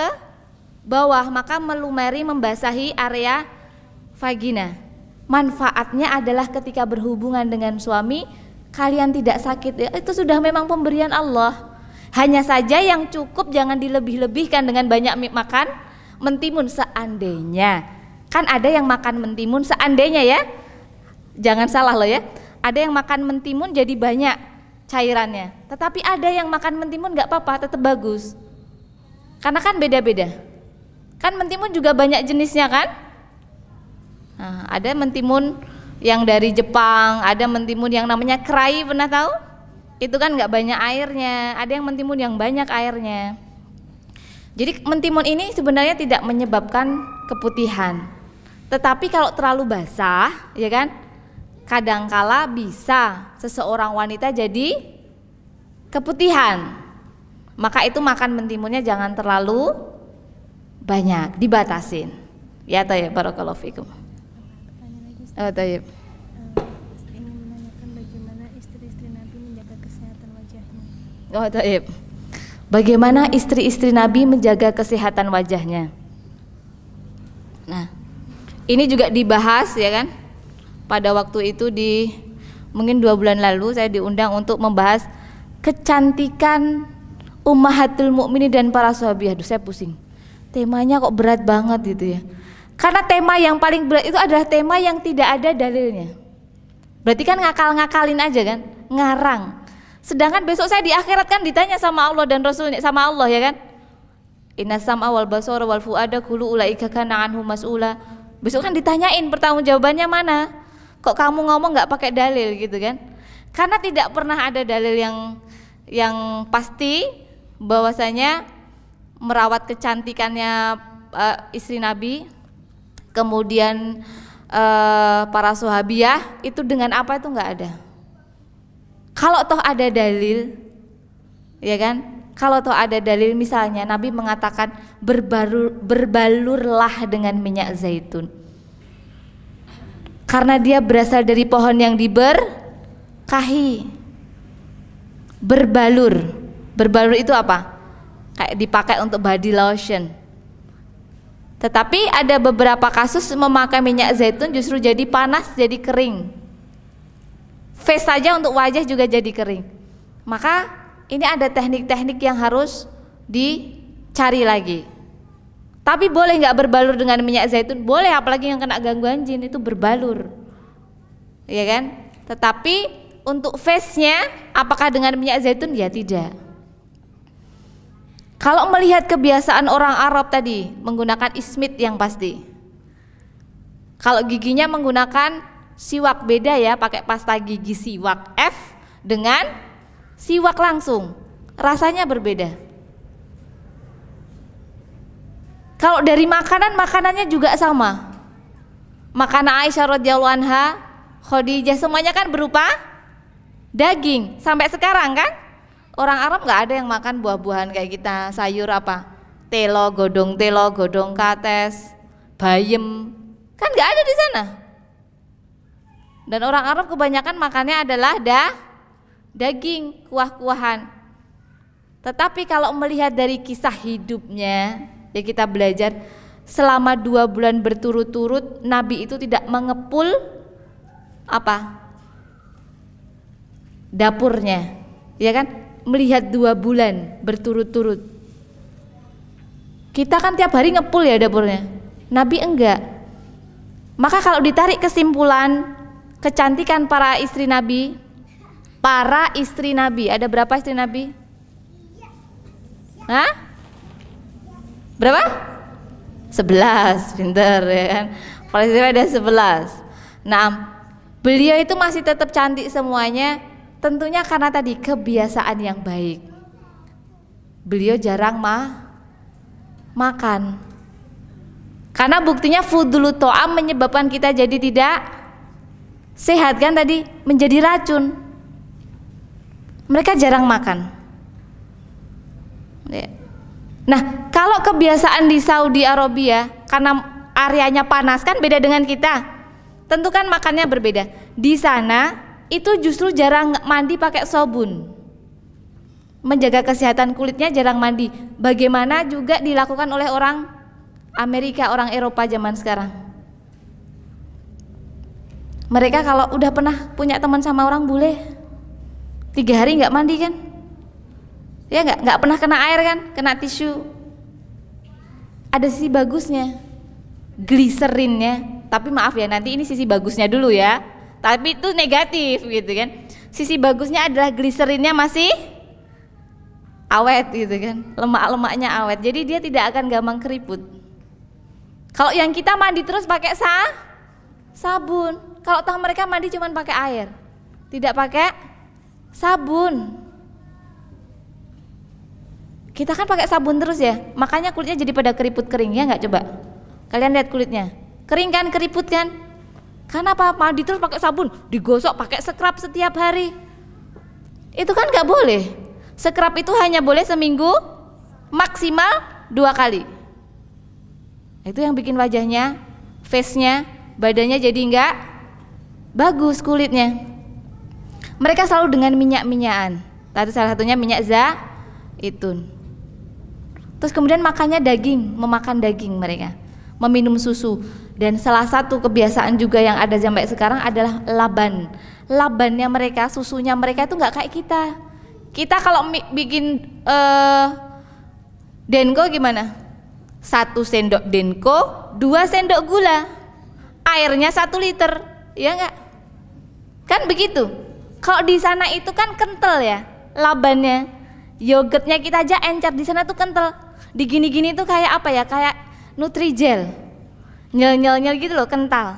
[SPEAKER 1] bawah, maka melumeri membasahi area vagina. Manfaatnya adalah ketika berhubungan dengan suami kalian tidak sakit ya. Itu sudah memang pemberian Allah. Hanya saja yang cukup jangan dilebih-lebihkan dengan banyak makan mentimun seandainya. Kan ada yang makan mentimun seandainya ya. Jangan salah loh ya. Ada yang makan mentimun jadi banyak cairannya. Tetapi ada yang makan mentimun nggak apa-apa, tetap bagus. Karena kan beda-beda. Kan mentimun juga banyak jenisnya kan? Nah, ada mentimun yang dari Jepang, ada mentimun yang namanya kerai, pernah tahu? itu kan nggak banyak airnya ada yang mentimun yang banyak airnya. Jadi mentimun ini sebenarnya tidak menyebabkan keputihan. Tetapi kalau terlalu basah ya kan kadangkala bisa seseorang wanita jadi keputihan. Maka itu makan mentimunnya jangan terlalu banyak dibatasin. Ya tayyib barakallahu fikum oh tayyib Oh, taib. Bagaimana istri-istri Nabi menjaga kesehatan wajahnya? Nah, ini juga dibahas ya kan? Pada waktu itu di mungkin dua bulan lalu saya diundang untuk membahas kecantikan ummahatul mukminin dan para sahabat. Aduh, saya pusing. Temanya kok berat banget gitu ya. Karena tema yang paling berat itu adalah tema yang tidak ada dalilnya. Berarti kan ngakal-ngakalin aja kan, ngarang. Sedangkan besok saya di akhirat kan ditanya sama Allah dan Rasulnya sama Allah ya kan. Inna sam'a wal basara wal fuada kullu ulaika kana anhu mas'ula. Besok kan ditanyain pertanggungjawabannya mana? Kok kamu ngomong nggak pakai dalil gitu kan? Karena tidak pernah ada dalil yang yang pasti bahwasanya merawat kecantikannya uh, istri Nabi kemudian uh, para sahabiah itu dengan apa itu nggak ada. Kalau toh ada dalil, ya kan? Kalau toh ada dalil misalnya Nabi mengatakan berbalur, berbalurlah dengan minyak zaitun. Karena dia berasal dari pohon yang diberkahi. Berbalur. Berbalur itu apa? Kayak dipakai untuk body lotion tetapi ada beberapa kasus memakai minyak zaitun justru jadi panas, jadi kering. Face saja untuk wajah juga jadi kering. Maka ini ada teknik-teknik yang harus dicari lagi. Tapi boleh nggak berbalur dengan minyak zaitun? Boleh, apalagi yang kena gangguan jin itu berbalur, ya kan? Tetapi untuk face-nya, apakah dengan minyak zaitun? Ya tidak. Kalau melihat kebiasaan orang Arab tadi menggunakan ismit yang pasti. Kalau giginya menggunakan siwak beda ya, pakai pasta gigi siwak F dengan siwak langsung. Rasanya berbeda. Kalau dari makanan, makanannya juga sama. Makanan Aisyah radhiyallahu anha, Khadijah semuanya kan berupa daging sampai sekarang kan? Orang Arab nggak ada yang makan buah-buahan kayak kita, sayur apa? Telo, godong telo, godong kates, bayem. Kan nggak ada di sana. Dan orang Arab kebanyakan makannya adalah dah daging, kuah-kuahan. Tetapi kalau melihat dari kisah hidupnya, ya kita belajar selama dua bulan berturut-turut Nabi itu tidak mengepul apa dapurnya, ya kan? Melihat dua bulan berturut-turut. Kita kan tiap hari ngepul ya dapurnya. Nabi enggak. Maka kalau ditarik kesimpulan kecantikan para istri Nabi, para istri Nabi, ada berapa istri Nabi? Hah? Berapa? Sebelas, pinter ya kan. Para istri ada sebelas. Nah, beliau itu masih tetap cantik semuanya Tentunya karena tadi kebiasaan yang baik. Beliau jarang mah makan. Karena buktinya fudulu to'am menyebabkan kita jadi tidak sehat kan tadi menjadi racun. Mereka jarang makan. Ya. Nah, kalau kebiasaan di Saudi Arabia karena areanya panas kan beda dengan kita. Tentu kan makannya berbeda. Di sana itu justru jarang mandi pakai sabun. Menjaga kesehatan kulitnya jarang mandi. Bagaimana juga dilakukan oleh orang Amerika, orang Eropa zaman sekarang. Mereka kalau udah pernah punya teman sama orang bule, tiga hari nggak mandi kan? Ya nggak nggak pernah kena air kan? Kena tisu. Ada sisi bagusnya, gliserinnya. Tapi maaf ya nanti ini sisi bagusnya dulu ya tapi itu negatif gitu kan. Sisi bagusnya adalah gliserinnya masih awet gitu kan. Lemak-lemaknya awet. Jadi dia tidak akan gampang keriput. Kalau yang kita mandi terus pakai sa sabun. Kalau tahu mereka mandi cuma pakai air. Tidak pakai sabun. Kita kan pakai sabun terus ya. Makanya kulitnya jadi pada keriput kering. Ya nggak coba? Kalian lihat kulitnya. Kering kan keriput kan karena apa? Mandi terus pakai sabun, digosok pakai scrub setiap hari. Itu kan nggak boleh. Scrub itu hanya boleh seminggu maksimal dua kali. Itu yang bikin wajahnya, face-nya, badannya jadi nggak bagus kulitnya. Mereka selalu dengan minyak-minyakan. Tadi salah satunya minyak zaitun. Terus kemudian makannya daging, memakan daging mereka, meminum susu. Dan salah satu kebiasaan juga yang ada sampai sekarang adalah laban. Labannya mereka, susunya mereka itu nggak kayak kita. Kita kalau bikin uh, denko gimana? Satu sendok denko, dua sendok gula, airnya satu liter, ya enggak? Kan begitu. Kalau di sana itu kan kental ya, labannya. Yogurtnya kita aja encer di sana tuh kental. Di gini-gini tuh kayak apa ya? Kayak Nutrijel. Nyel-nyel-nyel gitu loh, kental.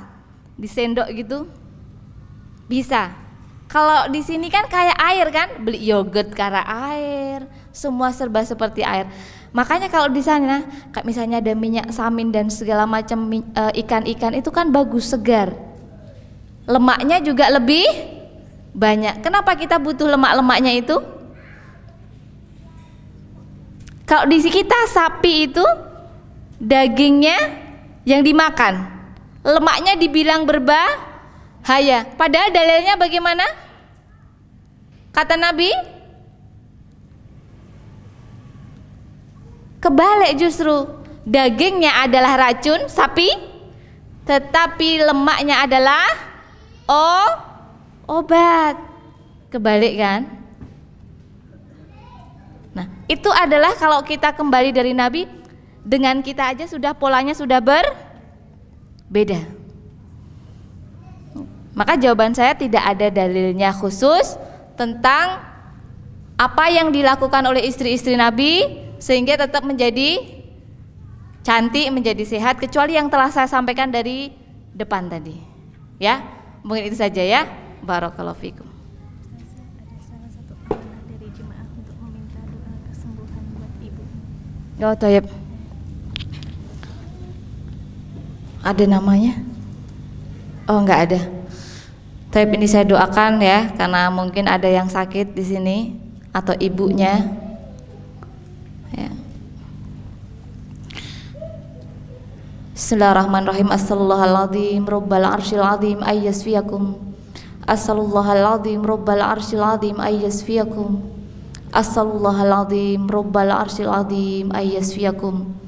[SPEAKER 1] Di sendok gitu. Bisa. Kalau di sini kan kayak air kan, beli yogurt karena air, semua serba seperti air. Makanya kalau di sana, misalnya ada minyak samin dan segala macam eh, ikan-ikan itu kan bagus segar. Lemaknya juga lebih banyak. Kenapa kita butuh lemak-lemaknya itu? Kalau di kita sapi itu dagingnya yang dimakan, lemaknya dibilang berbahaya. Padahal dalilnya bagaimana? Kata Nabi, kebalik justru dagingnya adalah racun sapi, tetapi lemaknya adalah oh obat. Kebalik kan? Nah, itu adalah kalau kita kembali dari Nabi dengan kita aja sudah polanya sudah berbeda. Maka jawaban saya tidak ada dalilnya khusus tentang apa yang dilakukan oleh istri-istri Nabi sehingga tetap menjadi cantik, menjadi sehat kecuali yang telah saya sampaikan dari depan tadi. Ya, mungkin itu saja ya. Barakallahu fikum. Oh, Toyib. Ada namanya? Oh, enggak ada. Tapi ini saya doakan ya, karena mungkin ada yang sakit di sini atau ibunya. Ya. Bismillahirrahmanirrahim. Assalamualaikum Rabbal arsyil azim ayyasfiyakum. Assalamualaikum Rabbal arsyil azim ayyasfiyakum. Astaghfirullahaladzim Rabbal arsyil azim Ayyasfiyakum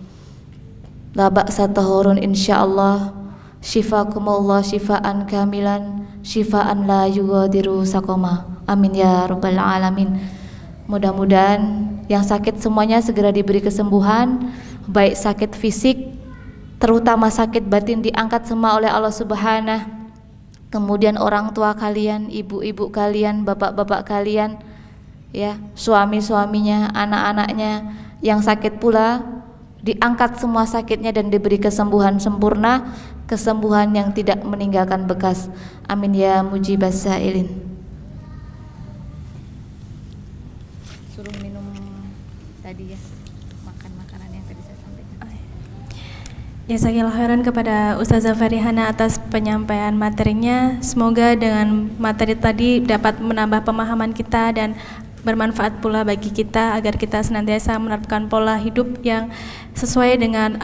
[SPEAKER 1] La ba'sa tahurun insyaallah. Shifakumullah shifaan kamilan. Shifaan la yugadiru sakoma. Amin ya Rabbal alamin. Mudah-mudahan yang sakit semuanya segera diberi kesembuhan Baik sakit fisik Terutama sakit batin diangkat semua oleh Allah subhanahu. Kemudian orang tua kalian, ibu-ibu kalian, bapak-bapak kalian ya suami-suaminya, anak-anaknya yang sakit pula diangkat semua sakitnya dan diberi kesembuhan sempurna, kesembuhan yang tidak meninggalkan bekas. Amin ya mujibas sailin. Suruh minum tadi ya makan makanan yang tadi saya sampaikan.
[SPEAKER 2] Ya khairan kepada Ustazah Farihana atas penyampaian materinya. Semoga dengan materi tadi dapat menambah pemahaman kita dan bermanfaat pula bagi kita agar kita senantiasa menerapkan pola hidup yang sesuai dengan